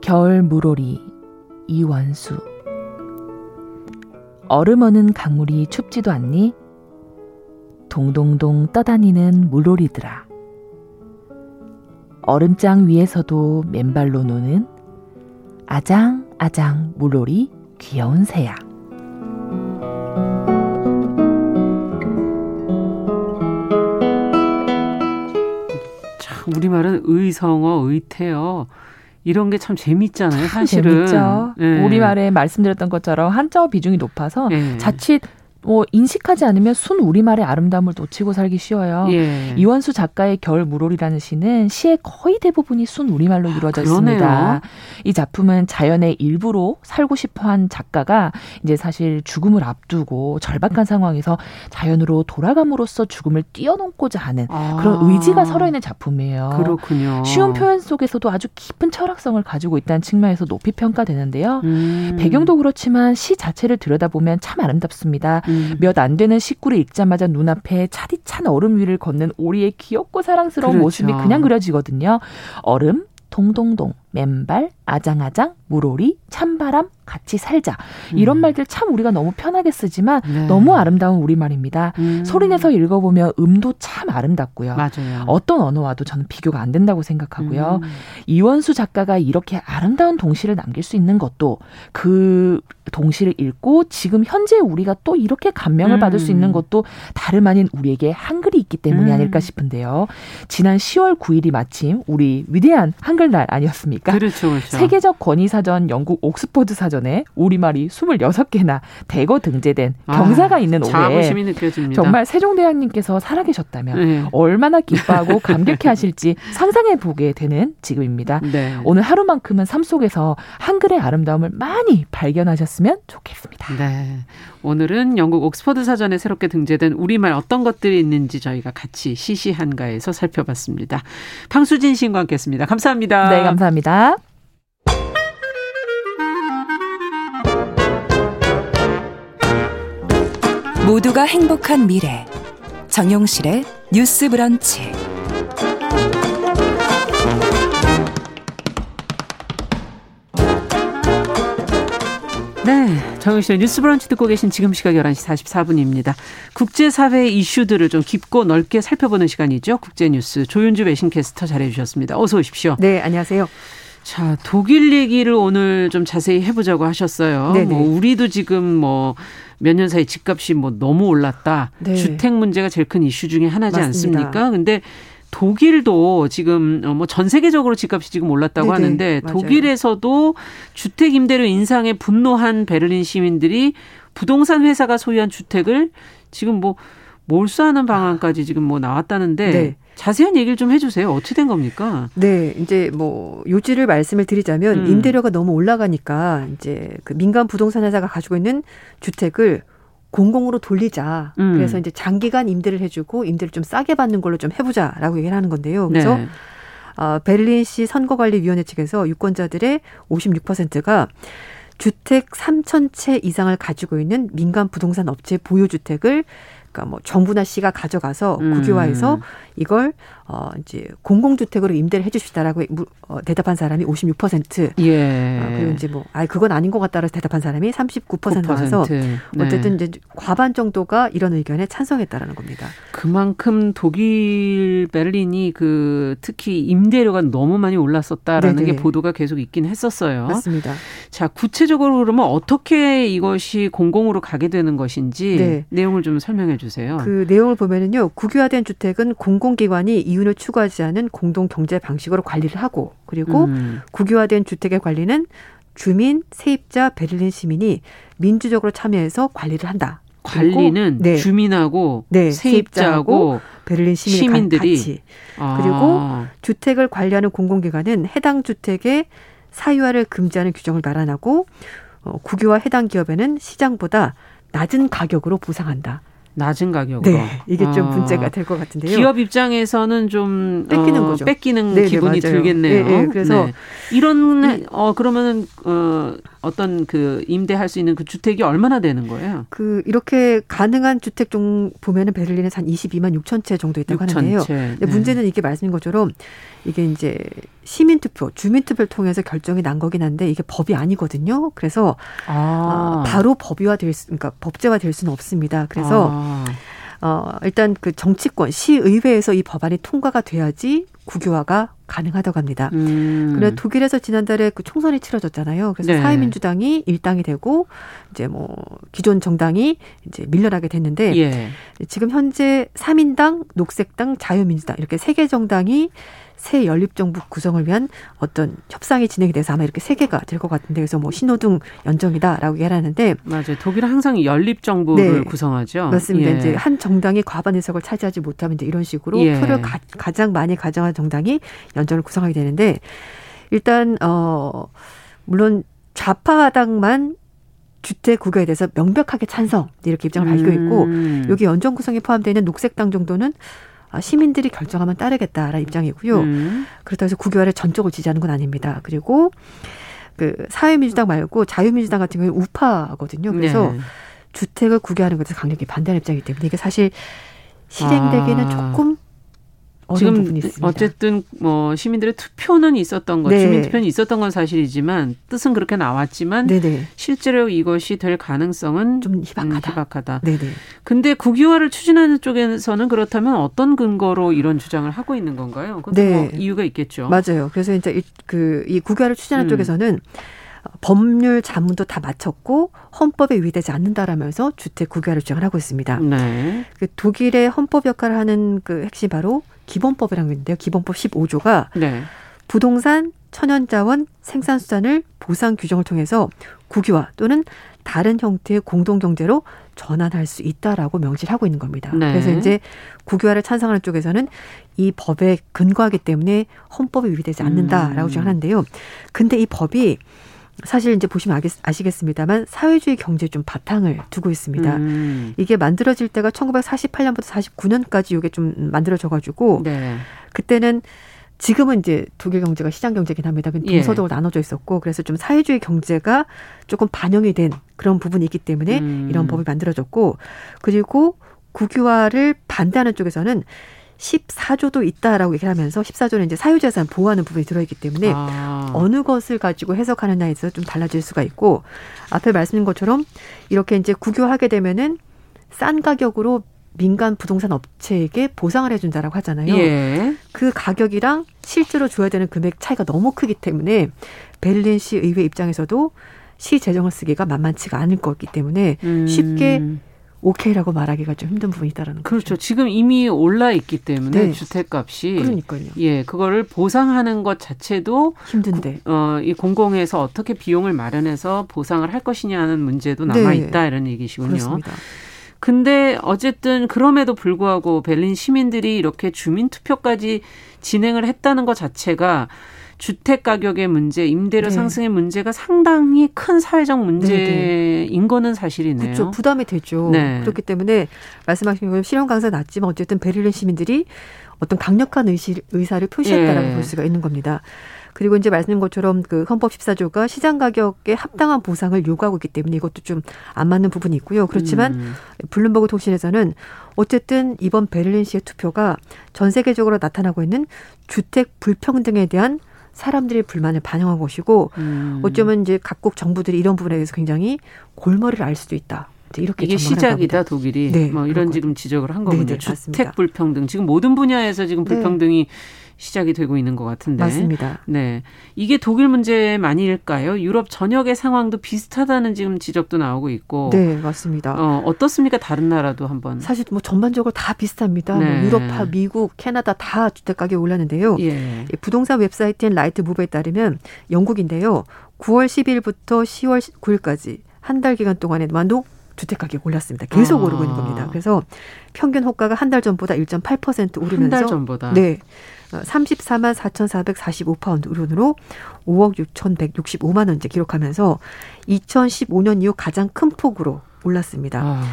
겨울 물오리 이원수. 얼음 어는 강물이 춥지도 않니? 동동동 떠다니는 물오리들아. 얼음장 위에서도 맨발로 노는 아장아장 물오리 귀여운 새야 우리말은 의성어 의태어 이런 게 참 재밌잖아요, 사실은. 재밌죠. 네. 우리말에 말씀드렸던 것처럼 한자어 비중이 높아서 네. 자칫 뭐 인식하지 않으면 순 우리말의 아름다움을 놓치고 살기 쉬워요. 예. 이원수 작가의 겨울 물오리라는 시는 시의 거의 대부분이 순 우리말로 이루어져 아, 있습니다. 이 작품은 자연의 일부로 살고 싶어한 작가가 이제 사실 죽음을 앞두고 절박한 상황에서 자연으로 돌아감으로써 죽음을 뛰어넘고자 하는 아. 그런 의지가 서려 있는 작품이에요. 그렇군요. 쉬운 표현 속에서도 아주 깊은 철학성을 가지고 있다는 측면에서 높이 평가되는데요. 음. 배경도 그렇지만 시 자체를 들여다보면 참 아름답습니다. 음. 몇안 되는 식구를 읽자마자 눈앞에 차디찬 얼음 위를 걷는 오리의 귀엽고 사랑스러운 그렇죠. 모습이 그냥 그려지거든요. 얼음, 동동동, 맨발, 아장아장, 물오리, 찬바람, 같이 살자. 이런 음. 말들 참 우리가 너무 편하게 쓰지만 네. 너무 아름다운 우리말입니다. 음. 소리내서 읽어보면 음도 참 아름답고요. 맞아요. 어떤 언어와도 저는 비교가 안 된다고 생각하고요. 음. 이원수 작가가 이렇게 아름다운 동시를 남길 수 있는 것도 그 동시를 읽고 지금 현재 우리가 또 이렇게 감명을 음. 받을 수 있는 것도 다름 아닌 우리에게 한글이 있기 때문이 음. 아닐까 싶은데요. 지난 10월 9일이 마침 우리 위대한 한글날 아니었습니까? 아닙니까? 그렇죠, 그렇죠. 세계적 권위 사전 영국 옥스퍼드 사전에 우리말이 26개나 대거 등재된 아, 경사가 아, 있는 올해 느껴집니다. 정말 세종대왕님께서 살아계셨다면 네. 얼마나 기뻐하고 감격해 하실지 상상해 보게 되는 지금입니다. 네. 오늘 하루만큼은 삶 속에서 한글의 아름다움을 많이 발견하셨으면 좋겠습니다. 네. 오늘은 영국 옥스퍼드 사전에 새롭게 등재된 우리말 어떤 것들이 있는지 저희가 같이 시시한가에서 살펴봤습니다. 황수진 시인과 함께했습니다. 감사합니다. 네, 감사합니다. 모두가 행복한 미래. 정용실의 뉴스 브런치 네. 정영실의 뉴스 브런치 듣고 계신 지금 시각 11시 44분입니다. 국제사회 이슈들을 좀 깊고 넓게 살펴보는 시간이죠. 국제뉴스 조윤주 외신캐스터 잘해주셨습니다. 어서 오십시오. 네, 안녕하세요. 자, 독일 얘기를 오늘 좀 자세히 해보자고 하셨어요. 네네. 뭐 우리도 지금 뭐 몇 년 사이 집값이 뭐 너무 올랐다. 네. 주택 문제가 제일 큰 이슈 중에 하나지 맞습니다. 않습니까? 근데 독일도 지금 어, 뭐전 세계적으로 집값이 지금 올랐다고 네네, 하는데 맞아요. 독일에서도 주택 임대료 인상에 분노한 베를린 시민들이 부동산 회사가 소유한 주택을 지금 뭐 몰수하는 방안까지 지금 뭐 나왔다는데 네. 자세한 얘기를 좀 해주세요. 어떻게 된 겁니까? 네, 이제 뭐 요지를 말씀을 드리자면 음. 임대료가 너무 올라가니까 이제 그 민간 부동산 회사가 가지고 있는 주택을 공공으로 돌리자. 음. 그래서 이제 장기간 임대를 해주고 임대를 좀 싸게 받는 걸로 좀 해보자라고 얘기를 하는 건데요. 그래서 네. 어, 베를린시 선거관리위원회 측에서 유권자들의 56%가 주택 3천 채 이상을 가지고 있는 민간 부동산 업체 보유 주택을 그러니까 뭐 정부나 시가 가져가서 음. 국유화해서 이걸 어 이제 공공주택으로 임대를 해주시다라고 어, 대답한 사람이 56%. 예. 어, 그리고 이제 뭐, 아 그건 아닌 것 같다라서 대답한 사람이 39% 나와서 네. 어쨌든 이제 과반 정도가 이런 의견에 찬성했다라는 겁니다. 그만큼 독일 베를린이 그 특히 임대료가 너무 많이 올랐었다라는 네네. 게 보도가 계속 있긴 했었어요. 맞습니다. 자 구체적으로 그러면 어떻게 이것이 공공으로 가게 되는 것인지 네. 내용을 좀 설명해 주세요. 그 내용을 보면은요 국유화된 주택은 공공기관이 이윤을 추구하지 않은 공동 경제 방식으로 관리를 하고 그리고 음. 국유화된 주택의 관리는 주민, 세입자, 베를린 시민이 민주적으로 참여해서 관리를 한다. 관리는 네. 주민하고 네, 세입자하고 베를린 시민 들이 같이 아. 그리고 주택을 관리하는 공공기관은 해당 주택의 사유화를 금지하는 규정을 마련하고 어, 국유화 해당 기업에는 시장보다 낮은 가격으로 보상한다. 낮은 가격으로. 네, 이게 좀 아. 문제가 될 것 같은데요. 기업 입장에서는 좀 뺏기는 어, 거죠. 뺏기는 네네, 네, 기분이 맞아요. 들겠네요. 네, 네, 그래서 네. 이런 네. 어 그러면은 어 어떤 그 임대할 수 있는 그 주택이 얼마나 되는 거예요? 그 이렇게 가능한 주택 좀 보면은 베를린에 한 22만 6천 채 정도 있다고 6천 하는데요. 채. 문제는 이게 말씀인 것처럼 이게 이제 시민 투표, 주민 투표를 통해서 결정이 난 거긴 한데 이게 법이 아니거든요. 그래서 아. 어, 바로 법이화 될 수, 그러니까 법제화 될 수는 없습니다. 그래서 아. 어, 일단 그 정치권, 시의회에서 이 법안이 통과가 돼야지 국유화가 가능하다고 합니다. 음. 그래 독일에서 지난달에 그 총선이 치러졌잖아요. 그래서 네. 사회민주당이 일당이 되고 이제 뭐 기존 정당이 이제 밀려나게 됐는데 예. 지금 현재 3인당, 녹색당, 자유민주당 이렇게 세 개 정당이 새 연립정부 구성을 위한 어떤 협상이 진행이 돼서 아마 이렇게 세 개가 될 것 같은데 그래서 뭐 신호등 연정이다라고 얘기를 하는데 맞아요. 독일은 항상 연립정부를 네. 구성하죠. 맞습니다. 예. 이제 한 정당이 과반 의석을 차지하지 못하면 이제 이런 식으로 예. 표를 가, 가장 많이 가져간 정당이 연정을 구성하게 되는데 일단 어 물론 좌파당만 주택 국유에 대해서 명백하게 찬성 이렇게 입장을 밝히고 있고 음. 여기 연정 구성에 포함되어 있는 녹색당 정도는 아, 시민들이 결정하면 따르겠다라는 입장이고요. 음. 그렇다고 해서 국유화를 전적으로 지지하는 건 아닙니다. 그리고 그 사회민주당 말고 자유민주당 같은 경우는 우파거든요. 그래서 네. 주택을 국유화하는 것에 강력히 반대하는 입장이기 때문에 이게 사실 실행되기는 아. 조금 지금 어쨌든 뭐 시민들의 투표는 있었던 것, 네. 주민 투표는 있었던 건 사실이지만 뜻은 그렇게 나왔지만 네네. 실제로 이것이 될 가능성은 좀 희박하다. 음, 희박하다. 네네. 근데 국유화를 추진하는 쪽에서는 그렇다면 어떤 근거로 이런 주장을 하고 있는 건가요? 네. 뭐 이유가 있겠죠. 맞아요. 그래서 이제 그이 국유화를 추진하는 음. 쪽에서는 법률 자문도 다 마쳤고 헌법에 위배되지 않는다라면서 주택 국유화를 주장을 하고 있습니다. 네. 그 독일의 헌법 역할을 하는 그 핵심 바로 기본법이라는 게 있는데요. 기본법 15조가 네. 부동산, 천연자원, 생산수단을 보상 규정을 통해서 국유화 또는 다른 형태의 공동경제로 전환할 수 있다라고 명시를 하고 있는 겁니다. 네. 그래서 이제 국유화를 찬성하는 쪽에서는 이 법에 근거하기 때문에 헌법에 위배되지 않는다라고 음. 주장하는데요. 근데 이 법이 사실 이제 보시면 아시겠습니다만 사회주의 경제에 좀 바탕을 두고 있습니다. 음. 이게 만들어질 때가 1948년부터 49년까지 이게 좀 만들어져 가지고 네. 그때는 지금은 이제 독일 경제가 시장 경제긴 합니다. 동서독으로 예. 나눠져 있었고 그래서 좀 사회주의 경제가 조금 반영이 된 그런 부분이 있기 때문에 음. 이런 법이 만들어졌고 그리고 국유화를 반대하는 쪽에서는 14조도 있다라고 얘기를 하면서 14조는 이제 사유재산 보호하는 부분이 들어있기 때문에 아. 어느 것을 가지고 해석하느냐에 있어서 좀 달라질 수가 있고 앞에 말씀드린 것처럼 이렇게 이제 국유하게 되면은 싼 가격으로 민간 부동산 업체에게 보상을 해준다라고 하잖아요. 예. 그 가격이랑 실제로 줘야 되는 금액 차이가 너무 크기 때문에 베를린 시 의회 입장에서도 시 재정을 쓰기가 만만치가 않을 거기 때문에 음. 쉽게 오케이라고 말하기가 좀 힘든 부분이 있다라는 그렇죠. 거죠. 지금 이미 올라 있기 때문에 네. 주택값이 그러니까요. 예, 그거를 보상하는 것 자체도 힘든데 어, 이 공공에서 어떻게 비용을 마련해서 보상을 할 것이냐는 문제도 남아 있다 네. 이런 얘기시군요. 그렇습니다. 근데 어쨌든 그럼에도 불구하고 벨린 시민들이 이렇게 주민 투표까지 진행을 했다는 것 자체가 주택 가격의 문제, 임대료 네. 상승의 문제가 상당히 큰 사회적 문제인 네네. 네. 거는 사실이네요. 그렇죠. 부담이 되죠. 네. 그렇기 때문에 말씀하신 것처럼 실현 강사 낮지만 어쨌든 베를린 시민들이 어떤 강력한 의시, 의사를 표시했다라고 예. 볼 수가 있는 겁니다. 그리고 이제 말씀드린 것처럼 그 헌법 14조가 시장 가격에 합당한 보상을 요구하고 있기 때문에 이것도 좀 안 맞는 부분이 있고요. 그렇지만 음. 블룸버그 통신에서는 어쨌든 이번 베를린시의 투표가 전 세계적으로 나타나고 있는 주택 불평등에 대한 사람들의 불만을 반영한 것이고 음. 어쩌면 이제 각국 정부들이 이런 부분에 대해서 굉장히 골머리를 알 수도 있다. 이렇게 이게 시작이다 독일이 네, 뭐 이런 지금 지적을 한 거군요. 네네, 주택 불평등 지금 모든 분야에서 지금 네. 불평등이 네. 시작이 되고 있는 것 같은데. 맞습니다. 네. 이게 독일 문제만일까요? 유럽 전역의 상황도 비슷하다는 지금 지적도 나오고 있고. 네, 맞습니다. 어, 어떻습니까? 다른 나라도 한번. 사실 뭐 전반적으로 다 비슷합니다. 뭐 네. 뭐 유럽과, 미국, 캐나다 다 주택 가격이 올랐는데요. 예. 부동산 웹사이트인 Rightmove에 따르면 영국인데요. 9월 10일부터 10월 9일까지 한 달 기간 동안에 만도 주택 가격이 올랐습니다. 계속 아. 오르고 있는 겁니다. 그래서 평균 호가가 한 달 전보다 1.8% 오르면서 한 달 전보다 네. 34만 4,445파운드 으로 5억 6,165만 원째 기록하면서 2015년 이후 가장 큰 폭으로 올랐습니다. 아.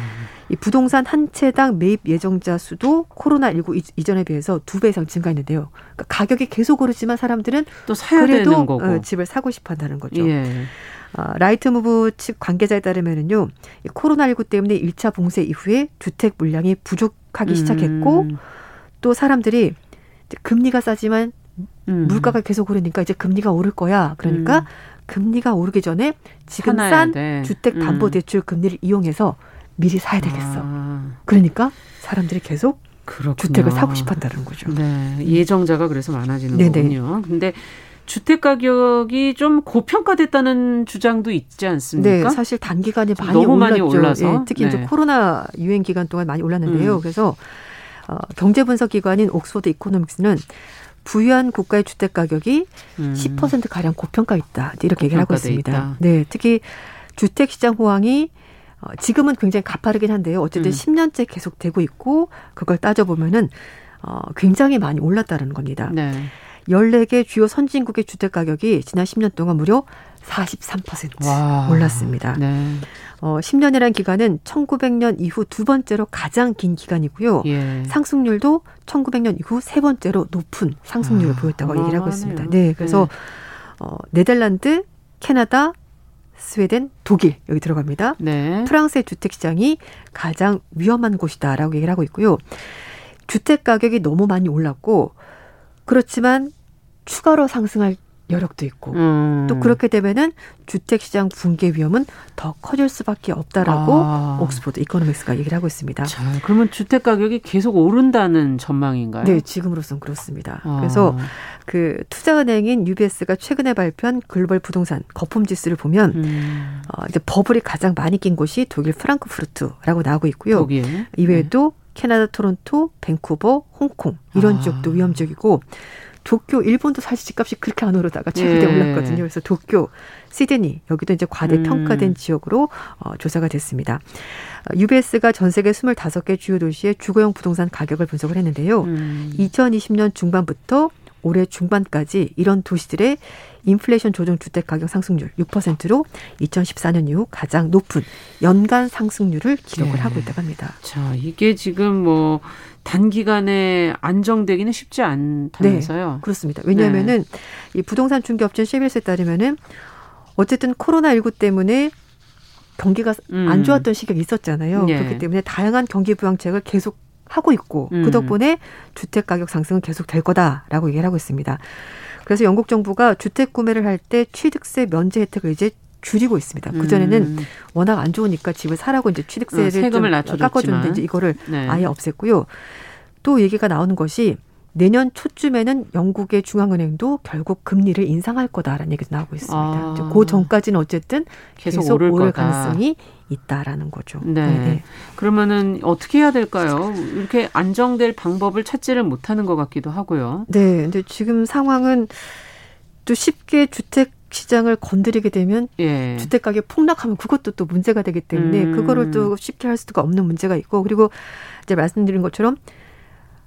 이 부동산 한 채당 매입 예정자 수도 코로나19 이전에 비해서 두 배 이상 증가했는데요. 그러니까 가격이 계속 오르지만 사람들은 또 사야 그래도 되는 거고. 어, 집을 사고 싶어 한다는 거죠. 예. 어, Rightmove 측 관계자에 따르면은요. 코로나19 때문에 1차 봉쇄 이후에 주택 물량이 부족하기 음. 시작했고 또 사람들이 금리가 싸지만 음. 물가가 계속 오르니까 이제 금리가 오를 거야. 그러니까 음. 금리가 오르기 전에 지금 싼 돼. 주택 담보 음. 대출 금리를 이용해서 미리 사야 되겠어. 아. 그러니까 사람들이 계속 그렇군요. 주택을 사고 싶어 한다는 거죠. 네. 예정자가 그래서 많아지는 네네. 거군요. 근데 주택 가격이 좀 고평가됐다는 주장도 있지 않습니까? 네, 사실 단기간에 많이 너무 올랐죠. 많이 올라서 네, 특히 네. 이제 코로나 유행 기간 동안 많이 올랐는데요. 음. 그래서 어, 경제 분석 기관인 옥스퍼드 이코노믹스는 부유한 국가의 주택 가격이 음. 10% 가량 고평가 있다 이렇게 얘기를 하고 있습니다. 있다. 네, 특히 주택 시장 호황이 어, 지금은 굉장히 가파르긴 한데요. 어쨌든 음. 10년째 계속되고 있고 그걸 따져 보면은 어, 굉장히 많이 올랐다는 겁니다. 네. 14개 주요 선진국의 주택 가격이 지난 10년 동안 무려 43% 와. 올랐습니다. 네. 어, 10년이라는 기간은 1900년 이후 두 번째로 가장 긴 기간이고요. 예. 상승률도 1900년 이후 세 번째로 높은 상승률을 아, 보였다고 얘기를 하고 있습니다. 네, 그래서 네. 어, 네덜란드, 캐나다, 스웨덴, 독일 여기 들어갑니다. 네. 프랑스의 주택 시장이 가장 위험한 곳이다라고 얘기를 하고 있고요. 주택 가격이 너무 많이 올랐고 그렇지만 추가로 상승할 여력도 있고 음. 또 그렇게 되면은 주택 시장 붕괴 위험은 더 커질 수밖에 없다라고 아. Oxford Economics가 얘기를 하고 있습니다. 자, 그러면 주택 가격이 계속 오른다는 전망인가요? 네, 지금으로선 그렇습니다. 아. 그래서 그 투자은행인 UBS가 최근에 발표한 글로벌 부동산 거품 지수를 보면 음. 어, 이제 버블이 가장 많이 낀 곳이 독일 프랑크푸르트라고 나오고 있고요. 독일. 이외에도 네. 캐나다 토론토, 밴쿠버, 홍콩 이런 아. 지역도 위험적이고 도쿄, 일본도 사실 집값이 그렇게 안 오르다가 최근에 예. 올랐거든요. 그래서 도쿄, 시드니 여기도 이제 과대 평가된 음. 지역으로 어, 조사가 됐습니다. UBS가 전 세계 25개 주요 도시의 주거용 부동산 가격을 분석을 했는데요. 음. 2020년 중반부터 올해 중반까지 이런 도시들의 인플레이션 조정 주택 가격 상승률 6%로 2014년 이후 가장 높은 연간 상승률을 기록을 네. 하고 있다고 합니다. 자, 이게 지금 뭐 단기간에 안정되기는 쉽지 않다면서요. 네, 그렇습니다. 왜냐하면은 네. 이 부동산 중개업체 CBS에 따르면은 어쨌든 코로나19 때문에 경기가 음. 안 좋았던 시기가 있었잖아요. 네. 그렇기 때문에 다양한 경기 부양책을 계속 하고 있고 그 음. 그 덕분에 주택 가격 상승은 계속 될 거다라고 얘기를 하고 있습니다. 그래서 영국 정부가 주택 구매를 할 때 취득세 면제 혜택을 이제 줄이고 있습니다. 그 전에는 음. 워낙 안 좋으니까 집을 사라고 이제 취득세를 어, 세금을 깎아주는데 이제 이거를 네. 아예 없앴고요. 또 얘기가 나오는 것이 내년 초쯤에는 영국의 중앙은행도 결국 금리를 인상할 거다라는 얘기도 나오고 있습니다. 아. 그 전까지는 어쨌든 계속, 계속 오를, 오를 가능성이 있다라는 거죠. 네. 네. 그러면은 어떻게 해야 될까요? 이렇게 안정될 방법을 찾지를 못하는 것 같기도 하고요. 네. 근데 지금 상황은 또 쉽게 주택 시장을 건드리게 되면 예. 주택 가격 폭락하면 그것도 또 문제가 되기 때문에 음. 그거를 또 쉽게 할 수가 없는 문제가 있고 그리고 이제 말씀드린 것처럼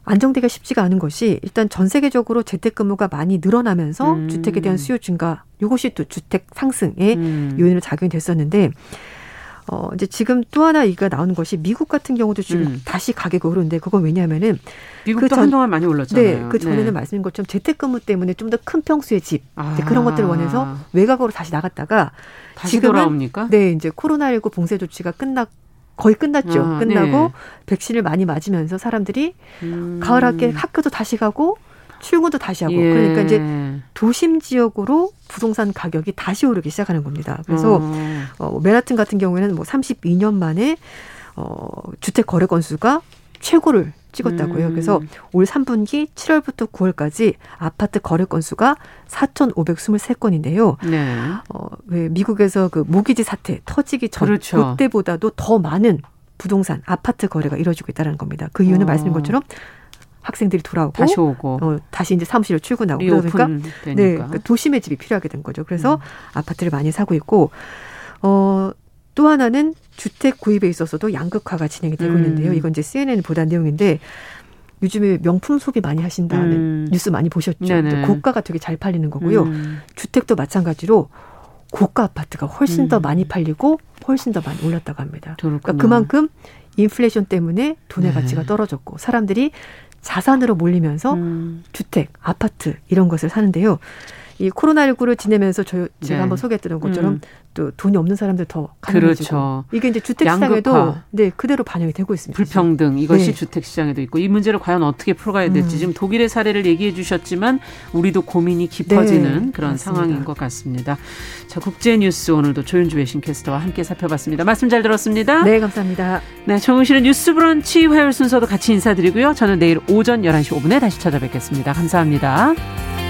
안정되기가 쉽지가 않은 것이 일단 전 세계적으로 재택근무가 많이 늘어나면서 음. 주택에 대한 수요 증가 이것이 또 주택 상승의 음. 요인으로 작용이 됐었는데 어 이제 지금 또 하나 얘기가 나오는 것이 미국 같은 경우도 지금 음. 다시 가격이 오르는데 그건 왜냐하면은 미국도 그 전, 한동안 많이 올랐잖아요. 네, 그 전에는 네. 말씀드린 것처럼 재택근무 때문에 좀 더 큰 평수의 집 아. 그런 것들을 원해서 외곽으로 다시 나갔다가 다시 지금은 돌아옵니까? 네, 이제 코로나19 봉쇄 조치가 끝났 거의 끝났죠. 아, 끝나고 네. 백신을 많이 맞으면서 사람들이 음. 가을 학기 학교도 다시 가고 출근도 다시 하고 예. 그러니까 이제 도심 지역으로 부동산 가격이 다시 오르기 시작하는 겁니다. 그래서 어. 어, 맨하튼 같은 경우에는 뭐 32년 만에 어, 주택 거래 건수가 최고를 찍었다고요. 음. 그래서 올 3분기 7월부터 9월까지 아파트 거래 건수가 4,523건인데요. 네. 어, 왜 미국에서 그 모기지 사태 터지기 전 그렇죠. 그때보다도 더 많은 부동산 아파트 거래가 이루어지고 있다는 겁니다. 그 이유는 어. 말씀드린 것처럼 학생들이 돌아오고 다시 오고 어, 다시 이제 사무실로 출근하고 그러니까 네, 그러니까 도심의 집이 필요하게 된 거죠. 그래서 음. 아파트를 많이 사고 있고 어, 또 하나는 주택 구입에 있어서도 양극화가 진행이 되고 음. 있는데요. 이건 이제 CNN이 보도한 내용인데 요즘에 명품 소비 많이 하신다는 음. 뉴스 많이 보셨죠. 네네. 고가가 되게 잘 팔리는 거고요. 음. 주택도 마찬가지로 고가 아파트가 훨씬 더 음. 많이 팔리고 훨씬 더 많이 올랐다고 합니다. 그러니까 그만큼 인플레이션 때문에 돈의 네. 가치가 떨어졌고 사람들이 자산으로 몰리면서 음. 주택, 아파트 이런 것을 사는데요. 이 코로나19를 지내면서 저 제가 네. 한번 소개했던 것처럼 음. 또 돈이 없는 사람들 더 가난해지고 그렇죠. 이게 이제 주택 시장에도 네 그대로 반영이 되고 있습니다. 불평등 이것이 네. 주택 시장에도 있고 이 문제를 과연 어떻게 풀어가야 될지 음. 지금 독일의 사례를 얘기해 주셨지만 우리도 고민이 깊어지는 네. 그런 맞습니다. 상황인 것 같습니다. 자 국제 뉴스 오늘도 조윤주 외신캐스터와 함께 살펴봤습니다. 말씀 잘 들었습니다. 네 감사합니다. 네 정우실의 뉴스브런치 화요일 순서도 같이 인사드리고요. 저는 내일 오전 11시 5분에 다시 찾아뵙겠습니다. 감사합니다.